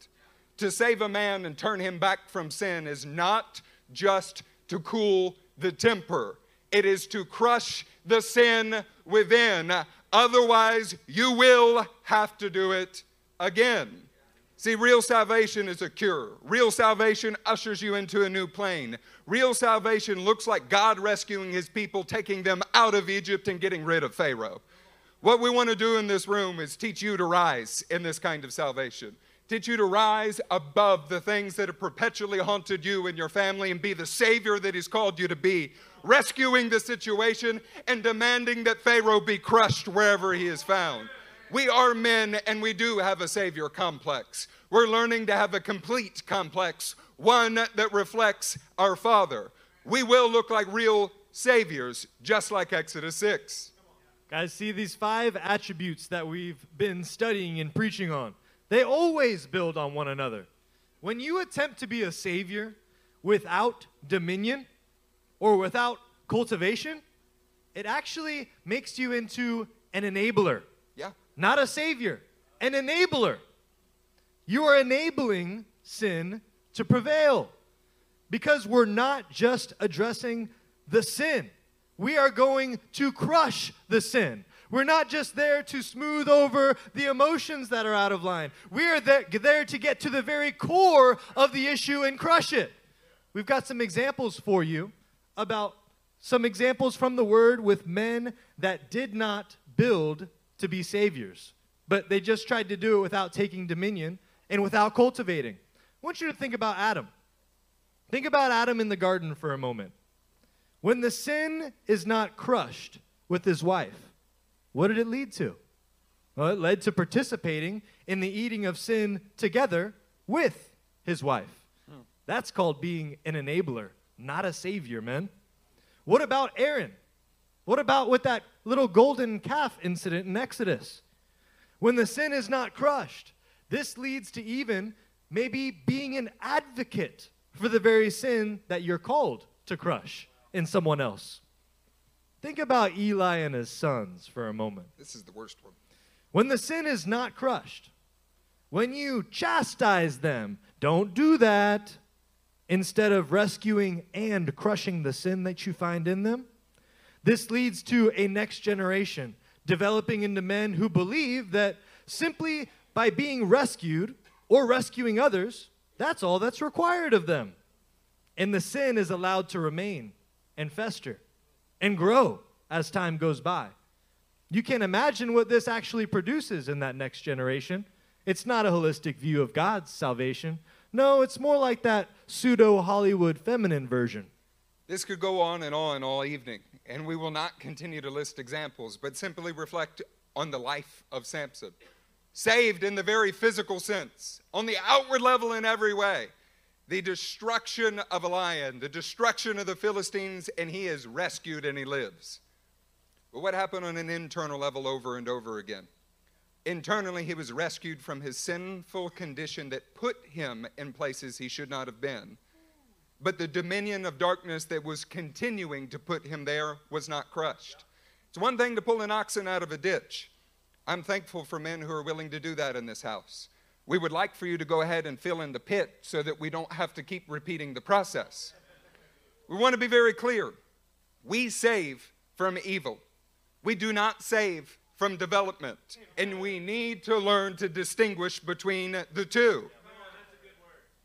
To save a man and turn him back from sin is not just to cool the temper, it is to crush the sin within. Otherwise, you will have to do it again. See, real salvation is a cure. Real salvation ushers you into a new plane. Real salvation looks like God rescuing his people, taking them out of Egypt and getting rid of Pharaoh. What we want to do in this room is teach you to rise in this kind of salvation. Teach you to rise above the things that have perpetually haunted you and your family and be the Savior that He's called you to be, rescuing the situation and demanding that Pharaoh be crushed wherever he is found. We are men and we do have a Savior complex. We're learning to have a complete complex, one that reflects our Father. We will look like real Saviors, just like Exodus 6. Guys, see these five attributes that we've been studying and preaching on. They always build on one another. When you attempt to be a savior without dominion or without cultivation, it actually makes you into an enabler? Not a savior, an enabler. You are enabling sin to prevail because we're not just addressing the sin. We are going to crush the sin. We're not just there to smooth over the emotions that are out of line. We are there, to get to the very core of the issue and crush it. We've got some examples for you about some examples from the word with men that did not build to be saviors, but they just tried to do it without taking dominion and without cultivating. I want you to think about Adam. Think about Adam in the garden for a moment. When the sin is not crushed with his wife, what did it lead to? Well, it led to participating in the eating of sin together with his wife. Hmm. That's called being an enabler, not a savior, man. What about Aaron? What about with that little golden calf incident in Exodus? When the sin is not crushed, this leads to even maybe being an advocate for the very sin that you're called to crush in someone else. Think about Eli and his sons for a moment. This is the worst one. When the sin is not crushed, when you chastise them, don't do that. Instead of rescuing and crushing the sin that you find in them, this leads to a next generation developing into men who believe that simply by being rescued or rescuing others, that's all that's required of them. And the sin is allowed to remain and fester and grow as time goes by. You can't imagine what this actually produces in that next generation. It's not a holistic view of God's salvation. No, it's more like that pseudo Hollywood feminine version. This could go on and on all evening, and we will not continue to list examples, but simply reflect on the life of Samson. Saved in the very physical sense, on the outward level in every way. The destruction of a lion, the destruction of the Philistines, and he is rescued and he lives. But what happened on an internal level over and over again? Internally, he was rescued from his sinful condition that put him in places he should not have been but the dominion of darkness that was continuing to put him there was not crushed. It's one thing to pull an oxen out of a ditch. I'm thankful for men who are willing to do that in this house. We would like for you to go ahead and fill in the pit so that we don't have to keep repeating the process. We want to be very clear. We save from evil. We do not save from development. And we need to learn to distinguish between the two.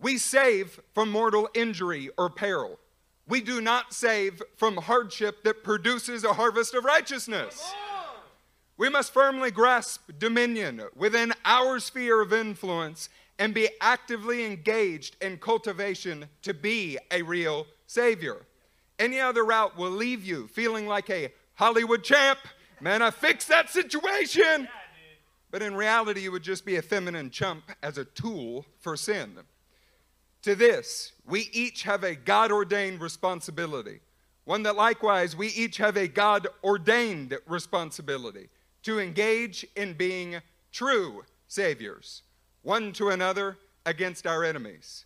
We save from mortal injury or peril. We do not save from hardship that produces a harvest of righteousness. We must firmly grasp dominion within our sphere of influence and be actively engaged in cultivation to be a real Savior. Any other route will leave you feeling like a Hollywood champ. Man, I fixed that situation. But in reality, you would just be a feminine chump as a tool for sin. To this, we each have a God ordained responsibility. One that likewise we each have a God ordained responsibility to engage in being true saviors, one to another against our enemies.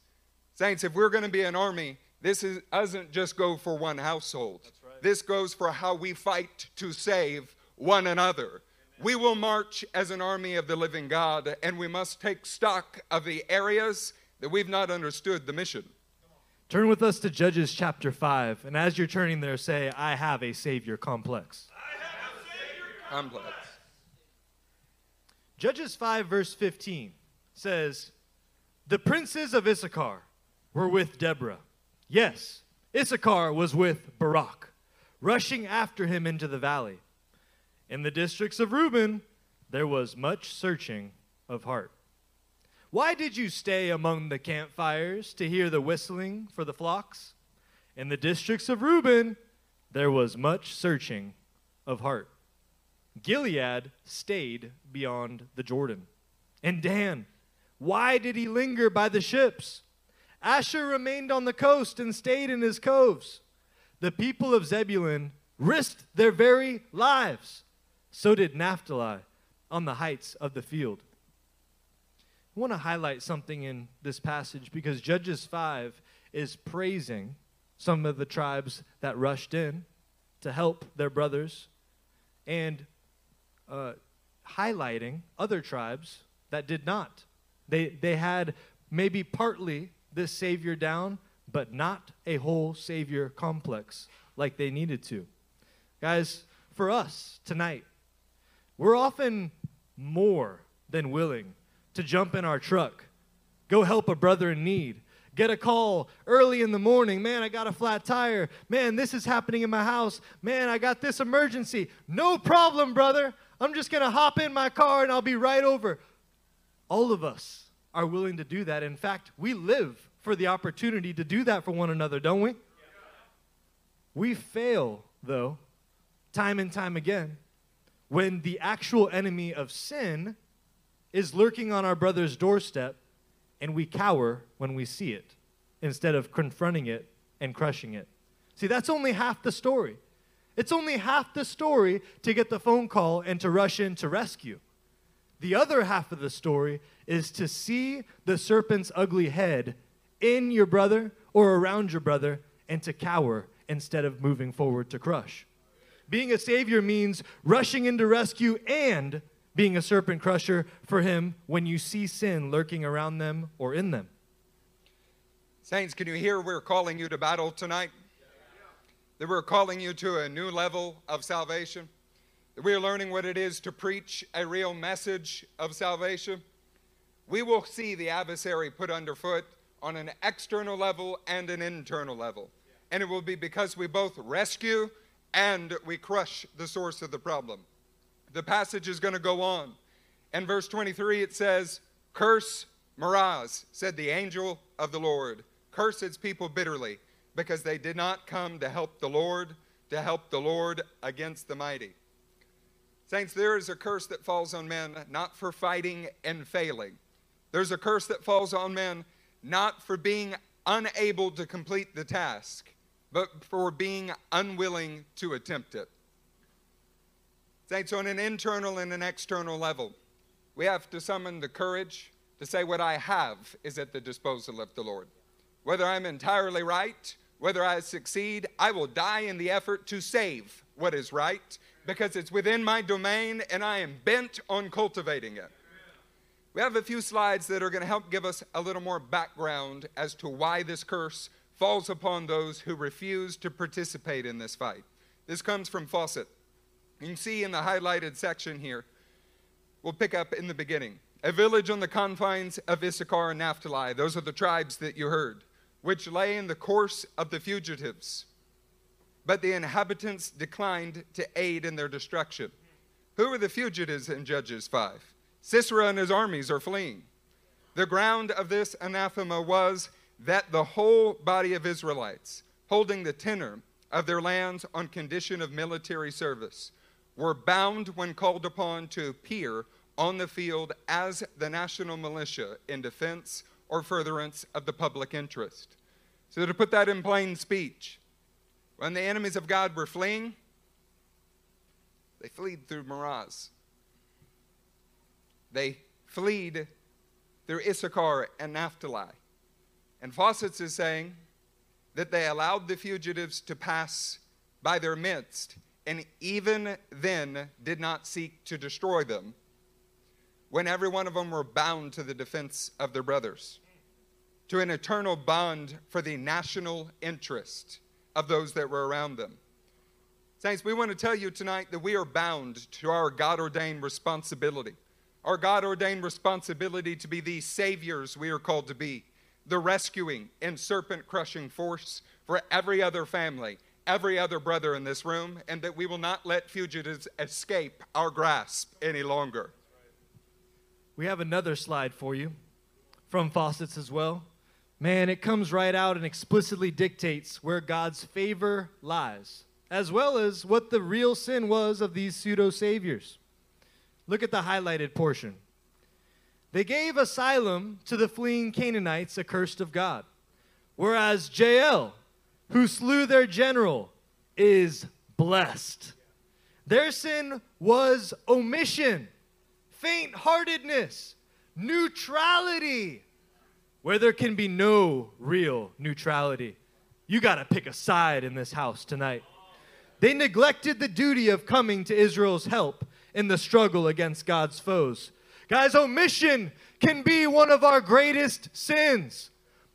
Saints, if we're going to be an army, this is, doesn't just go for one household. Right. This goes for how we fight to save one another. Amen. We will march as an army of the living God, and we must take stock of the areas that we've not understood the mission. Turn with us to Judges chapter 5, and as you're turning there, say, I have a Savior complex. I have a savior complex. Judges 5, verse 15 says, The princes of Issachar were with Deborah. Yes, Issachar was with Barak, rushing after him into the valley. In the districts of Reuben, there was much searching of heart. Why did you stay among the campfires to hear the whistling for the flocks? In the districts of Reuben, there was much searching of heart. Gilead stayed beyond the Jordan. And Dan, why did he linger by the ships? Asher remained on the coast and stayed in his coves. The people of Zebulun risked their very lives. So did Naphtali on the heights of the field. I want to highlight something in this passage because Judges 5 is praising some of the tribes that rushed in to help their brothers and uh, highlighting other tribes that did not. They, they had maybe partly this Savior down, but not a whole Savior complex like they needed to. Guys, for us tonight, we're often more than willing to jump in our truck, go help a brother in need, get a call early in the morning. Man, I got a flat tire. Man, this is happening in my house. Man, I got this emergency. No problem, brother. I'm just going to hop in my car and I'll be right over. All of us are willing to do that. In fact, we live for the opportunity to do that for one another, don't we? We fail, though, time and time again, when the actual enemy of sin is lurking on our brother's doorstep, and we cower when we see it instead of confronting it and crushing it. See, that's only half the story. It's only half the story to get the phone call and to rush in to rescue. The other half of the story is to see the serpent's ugly head in your brother or around your brother and to cower instead of moving forward to crush. Being a savior means rushing into rescue and being a serpent crusher for him when you see sin lurking around them or in them. Saints, can you hear we're calling you to battle tonight? That we're calling you to a new level of salvation? That we're learning what it is to preach a real message of salvation? We will see the adversary put underfoot on an external level and an internal level. And it will be because we both rescue and we crush the source of the problem. The passage is going to go on. In verse 23, it says, Curse Meroz, said the angel of the Lord curse its people bitterly because they did not come to help the Lord, to help the Lord against the mighty. Saints, there is a curse that falls on men not for fighting and failing. There's a curse that falls on men not for being unable to complete the task, but for being unwilling to attempt it. Saints, on an internal and an external level, we have to summon the courage to say, What I have is at the disposal of the Lord. Whether I'm entirely right, whether I succeed, I will die in the effort to save what is right because it's within my domain and I am bent on cultivating it. We have a few slides that are going to help give us a little more background as to why this curse falls upon those who refuse to participate in this fight. This comes from Fausset. You can see in the highlighted section here, we'll pick up in the beginning. A village on the confines of Issachar and Naphtali, those are the tribes that you heard which lay in the course of the fugitives. But the inhabitants declined to aid in their destruction. Who are the fugitives in Judges 5? Sisera and his armies are fleeing. The ground of this anathema was that the whole body of Israelites, holding the tenor of their lands on condition of military service, were bound when called upon to appear on the field as the national militia in defense or furtherance of the public interest. So, to put that in plain speech, when the enemies of God were fleeing, they fled through Meroz. They fled through Issachar and Naphtali. And Fausset's is saying that they allowed the fugitives to pass by their midst, and even then did not seek to destroy them when every one of them were bound to the defense of their brothers, to an eternal bond for the national interest of those that were around them. Saints, we want to tell you tonight that we are bound to our God ordained responsibility. Our God ordained responsibility to be the saviors we are called to be, the rescuing and serpent crushing force for every other family, every other brother in this room, and that we will not let fugitives escape our grasp any longer. We have another slide for you from Fausset's as well. Man, it comes right out and explicitly dictates where God's favor lies, as well as what the real sin was of these pseudo saviors. Look at the highlighted portion. They gave asylum to the fleeing Canaanites accursed of God, whereas Jael, who slew their general, is blessed. Their sin was omission faint heartedness, neutrality, where there can be no real neutrality. You got to pick a side in this house tonight. They neglected the duty of coming to Israel's help in the struggle against God's foes. Guys, omission can be one of our greatest sins.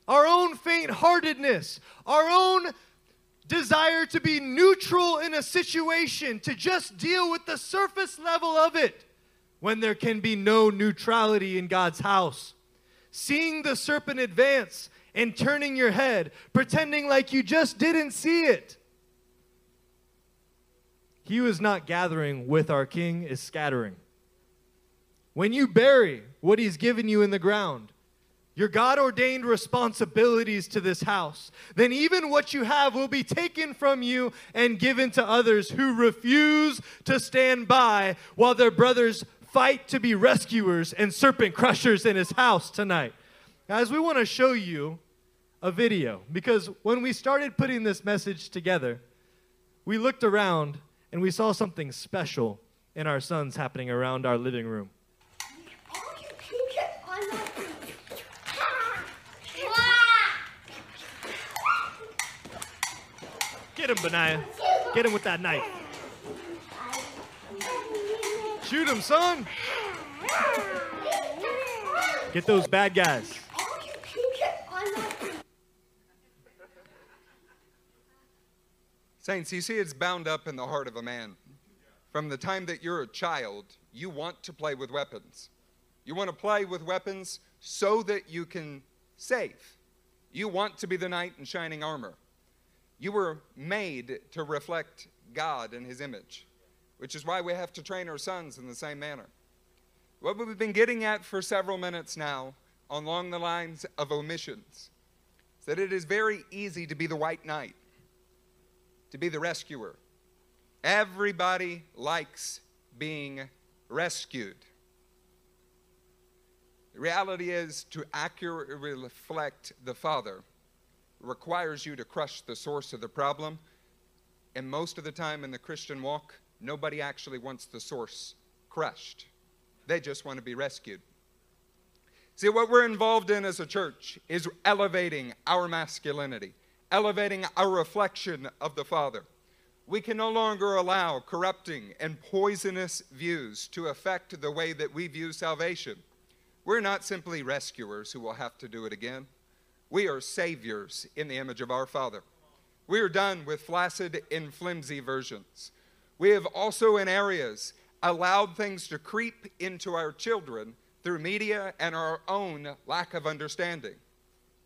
Our own faint heartedness, our own desire to be neutral in a situation, to just deal with the surface level of it when there can be no neutrality in God's house. Seeing the serpent advance and turning your head, pretending like you just didn't see it. He who is not gathering with our king is scattering. When you bury what he's given you in the ground, your God ordained responsibilities to this house, then even what you have will be taken from you and given to others who refuse to stand by while their brothers fight to be rescuers and serpent crushers in his house tonight. Guys, we want to show you a video because when we started putting this message together, we looked around and we saw something special in our sons happening around our living room. Get him, Benaiah. Get him with that knife. Shoot him, son. Get those bad guys. Saints, you see, it's bound up in the heart of a man. From the time that you're a child, you want to play with weapons. You want to play with weapons so that you can save. You want to be the knight in shining armor. You were made to reflect God in His image, which is why we have to train our sons in the same manner. What we've been getting at for several minutes now, along the lines of omissions, is that it is very easy to be the white knight to be the rescuer. Everybody likes being rescued. The reality is to accurately reflect the Father requires you to crush the source of the problem. And most of the time in the Christian walk, nobody actually wants the source crushed. They just want to be rescued. See, what we're involved in as a church is elevating our masculinity elevating our reflection of the Father. We can no longer allow corrupting and poisonous views to affect the way that we view salvation. We're not simply rescuers who will have to do it again. We are saviors in the image of our Father. We are done with flaccid and flimsy versions. We have also, in areas, allowed things to creep into our children through media and our own lack of understanding.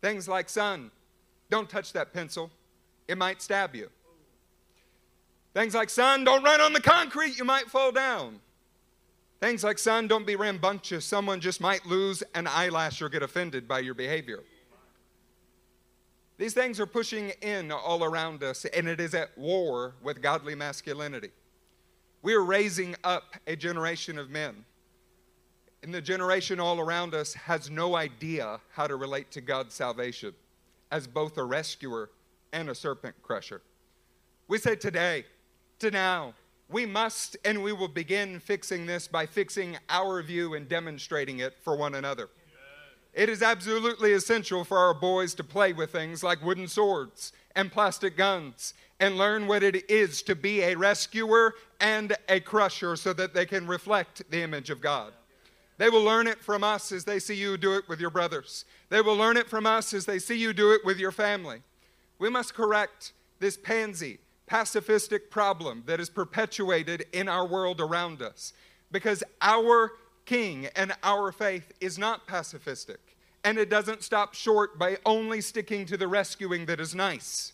Things like, son, don't touch that pencil, it might stab you. Things like, son, don't run on the concrete, you might fall down. Things like, son, don't be rambunctious, someone just might lose an eyelash or get offended by your behavior. These things are pushing in all around us, and it is at war with godly masculinity. We are raising up a generation of men. And the generation all around us has no idea how to relate to God's salvation as both a rescuer and a serpent crusher. We say today, to now, we must and we will begin fixing this by fixing our view and demonstrating it for one another. It is absolutely essential for our boys to play with things like wooden swords and plastic guns and learn what it is to be a rescuer and a crusher so that they can reflect the image of God. They will learn it from us as they see you do it with your brothers. They will learn it from us as they see you do it with your family. We must correct this pansy, pacifistic problem that is perpetuated in our world around us because our king and our faith is not pacifistic. And it doesn't stop short by only sticking to the rescuing that is nice.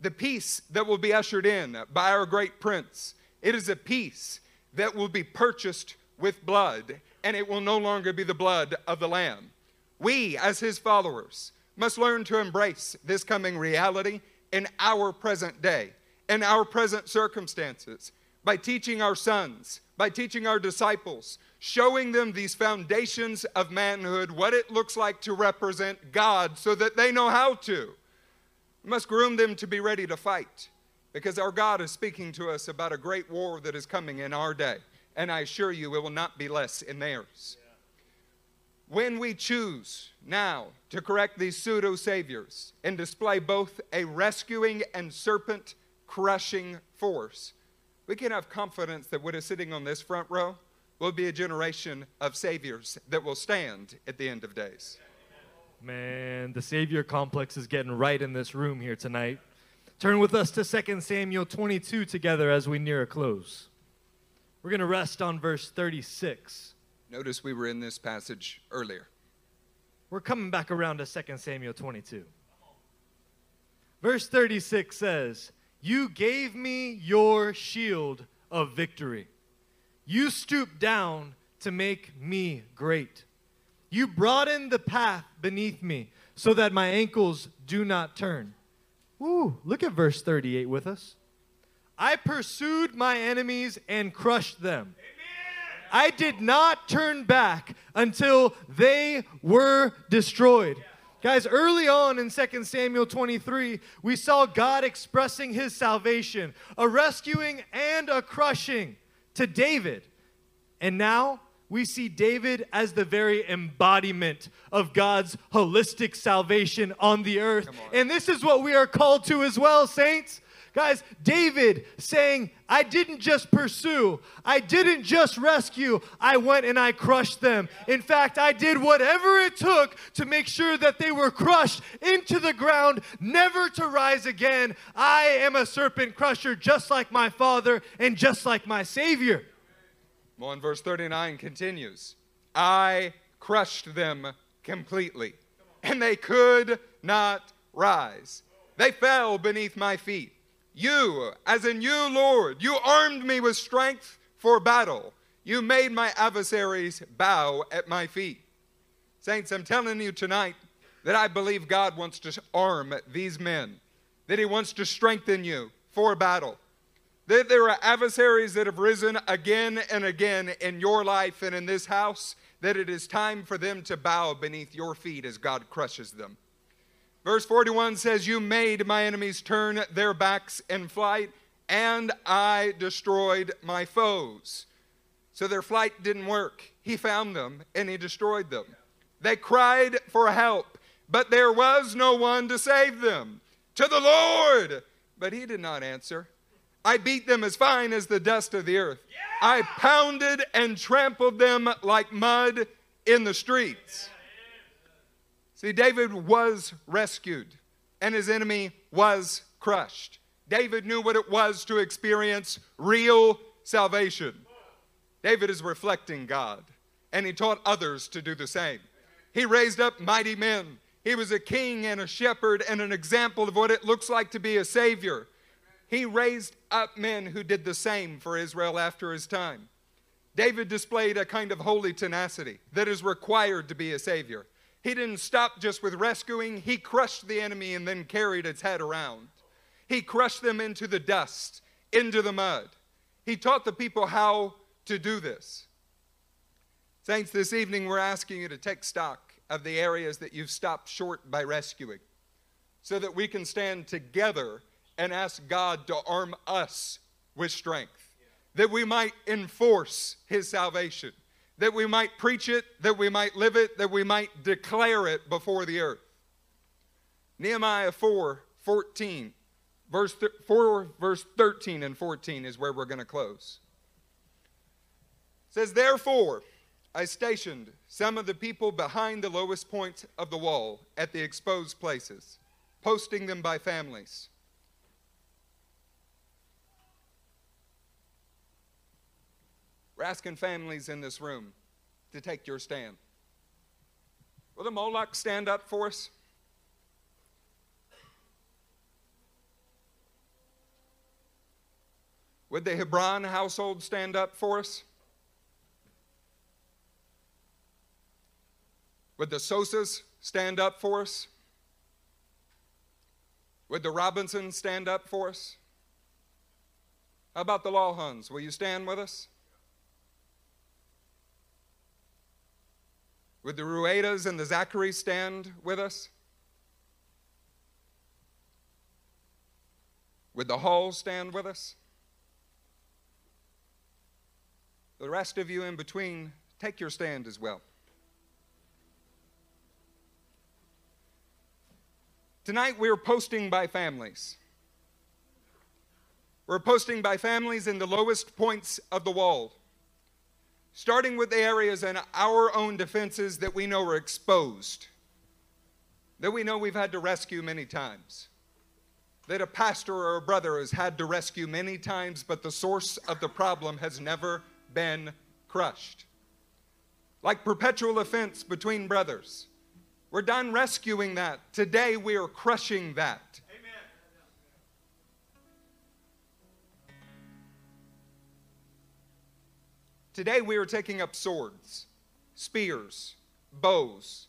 The peace that will be ushered in by our great prince, it is a peace that will be purchased with blood, and it will no longer be the blood of the Lamb. We, as his followers, must learn to embrace this coming reality in our present day, in our present circumstances, by teaching our sons, by teaching our disciples, showing them these foundations of manhood, what it looks like to represent God, so that they know how to. We must groom them to be ready to fight, because our God is speaking to us about a great war that is coming in our day, and I assure you it will not be less in theirs. When we choose now to correct these pseudo saviors and display both a rescuing and serpent crushing force, we can have confidence that what is sitting on this front row will be a generation of saviors that will stand at the end of days. Man, the savior complex is getting right in this room here tonight. Turn with us to 2 Samuel 22 together as we near a close. We're going to rest on verse 36. Notice we were in this passage earlier. We're coming back around to 2 Samuel 22. Verse 36 says, You gave me your shield of victory. You stooped down to make me great. You broadened the path beneath me so that my ankles do not turn. Ooh, look at verse 38 with us. I pursued my enemies and crushed them. I did not turn back until they were destroyed. Guys, early on in 2 Samuel 23, we saw God expressing his salvation, a rescuing and a crushing to David. And now we see David as the very embodiment of God's holistic salvation on the earth. And this is what we are called to as well, saints. Guys, David saying, I didn't just pursue, I didn't just rescue, I went and I crushed them. In fact, I did whatever it took to make sure that they were crushed into the ground, never to rise again. I am a serpent crusher, just like my father and just like my Savior. Well, in verse 39 continues I crushed them completely, and they could not rise. They fell beneath my feet. You, as in you, Lord, you armed me with strength for battle. You made my adversaries bow at my feet. Saints, I'm telling you tonight that I believe God wants to arm these men, that He wants to strengthen you for battle. That there are adversaries that have risen again and again in your life and in this house, that it is time for them to bow beneath your feet as God crushes them. Verse 41 says, You made my enemies turn their backs in flight, and I destroyed my foes. So their flight didn't work. He found them and he destroyed them. They cried for help, but there was no one to save them. To the Lord! But he did not answer. I beat them as fine as the dust of the earth. I pounded and trampled them like mud in the streets. See, David was rescued and his enemy was crushed. David knew what it was to experience real salvation. David is reflecting God and he taught others to do the same. He raised up mighty men. He was a king and a shepherd and an example of what it looks like to be a savior. He raised up men who did the same for Israel after his time. David displayed a kind of holy tenacity that is required to be a savior. He didn't stop just with rescuing, he crushed the enemy and then carried its head around. He crushed them into the dust, into the mud. He taught the people how to do this. Saints, this evening we're asking you to take stock of the areas that you've stopped short by rescuing so that we can stand together and ask God to arm us with strength, that we might enforce His salvation that we might preach it, that we might live it, that we might declare it before the earth. Nehemiah 4 14, verse th- 4, verse 13 and 14 is where we're going to close. It says, Therefore, I stationed some of the people behind the lowest point of the wall at the exposed places, posting them by families. We're asking families in this room to take your stand. Will the Moloch stand up for us? Would the Hebron household stand up for us? Would the Sosas stand up for us? Would the Robinsons stand up for us? How about the Lawhuns? Will you stand with us? Would the Ruedas and the Zacharys stand with us? Would the Halls stand with us? The rest of you in between, take your stand as well. Tonight we're posting by families. We're posting by families in the lowest points of the wall starting with the areas in our own defenses that we know are exposed, that we know we've had to rescue many times, that a pastor or a brother has had to rescue many times, but the source of the problem has never been crushed. Like perpetual offense between brothers. We're done rescuing that. Today we are crushing that. Today we are taking up swords, spears, bows,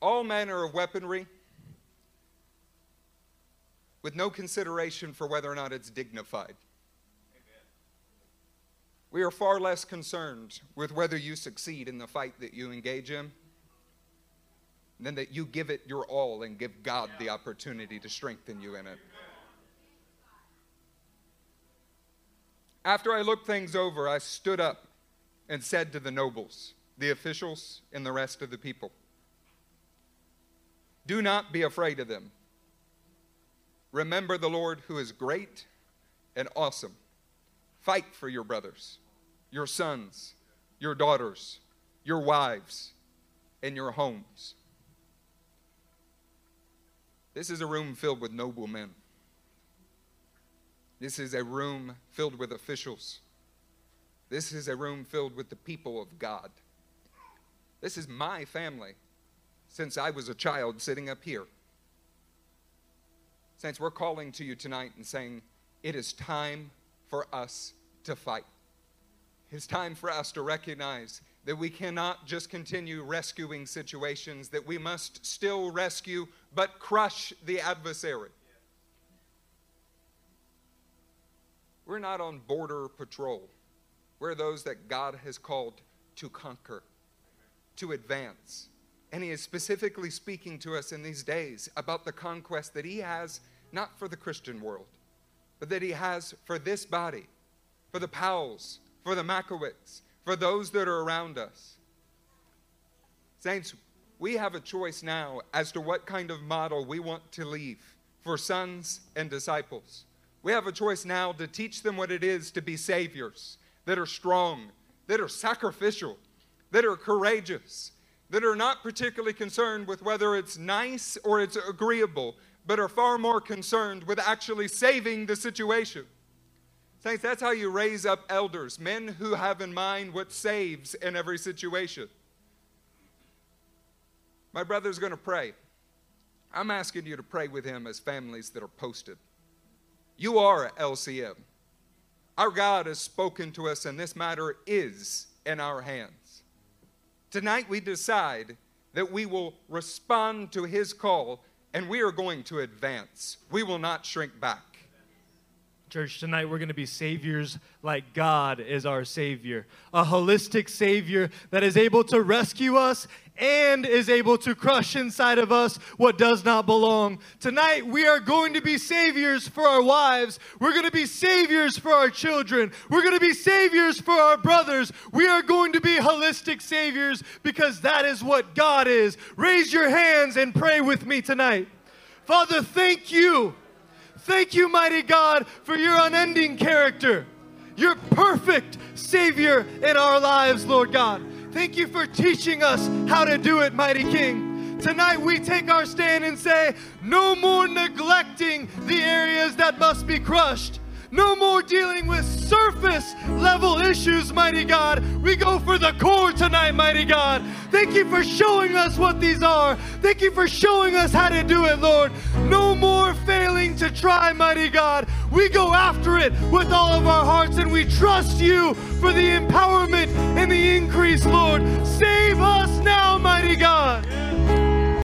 all manner of weaponry with no consideration for whether or not it's dignified. Amen. We are far less concerned with whether you succeed in the fight that you engage in. than that you give it your all and give God the opportunity to strengthen you in it. After I looked things over, I stood up and said to the nobles, the officials, and the rest of the people, Do not be afraid of them. Remember the Lord who is great and awesome. Fight for your brothers, your sons, your daughters, your wives, and your homes. This is a room filled with noble men. This is a room filled with officials. This is a room filled with the people of God. This is my family since I was a child sitting up here. Saints, we're calling to you tonight and saying, it is time for us to fight. It's time for us to recognize that we cannot just continue rescuing situations, that we must still rescue but crush the adversary. We're not on border patrol. We're those that God has called to conquer, to advance. And He is specifically speaking to us in these days about the conquest that He has not for the Christian world, but that He has for this body, for the Powells, for the Makowicks, for those that are around us. Saints, we have a choice now as to what kind of model we want to leave for sons and disciples. We have a choice now to teach them what it is to be saviors that are strong, that are sacrificial, that are courageous, that are not particularly concerned with whether it's nice or it's agreeable, but are far more concerned with actually saving the situation. Saints, that's how you raise up elders, men who have in mind what saves in every situation. My brother's going to pray. I'm asking you to pray with him as families that are posted. You are LCM. Our God has spoken to us, and this matter is in our hands. Tonight, we decide that we will respond to His call and we are going to advance. We will not shrink back. Church, tonight we're going to be saviors like God is our Savior. A holistic Savior that is able to rescue us and is able to crush inside of us what does not belong. Tonight, we are going to be saviors for our wives. We're going to be saviors for our children. We're going to be saviors for our brothers. We are going to be holistic saviors because that is what God is. Raise your hands and pray with me tonight. Father, thank you. Thank you, mighty God, for your unending character, your perfect Savior in our lives, Lord God. Thank you for teaching us how to do it, mighty King. Tonight we take our stand and say, no more neglecting the areas that must be crushed. No more dealing with surface level issues, mighty God. We go for the core tonight, mighty God. Thank you for showing us what these are. Thank you for showing us how to do it, Lord. No more failing to try, mighty God. We go after it with all of our hearts and we trust you for the empowerment and the increase, Lord. Save us now, mighty God.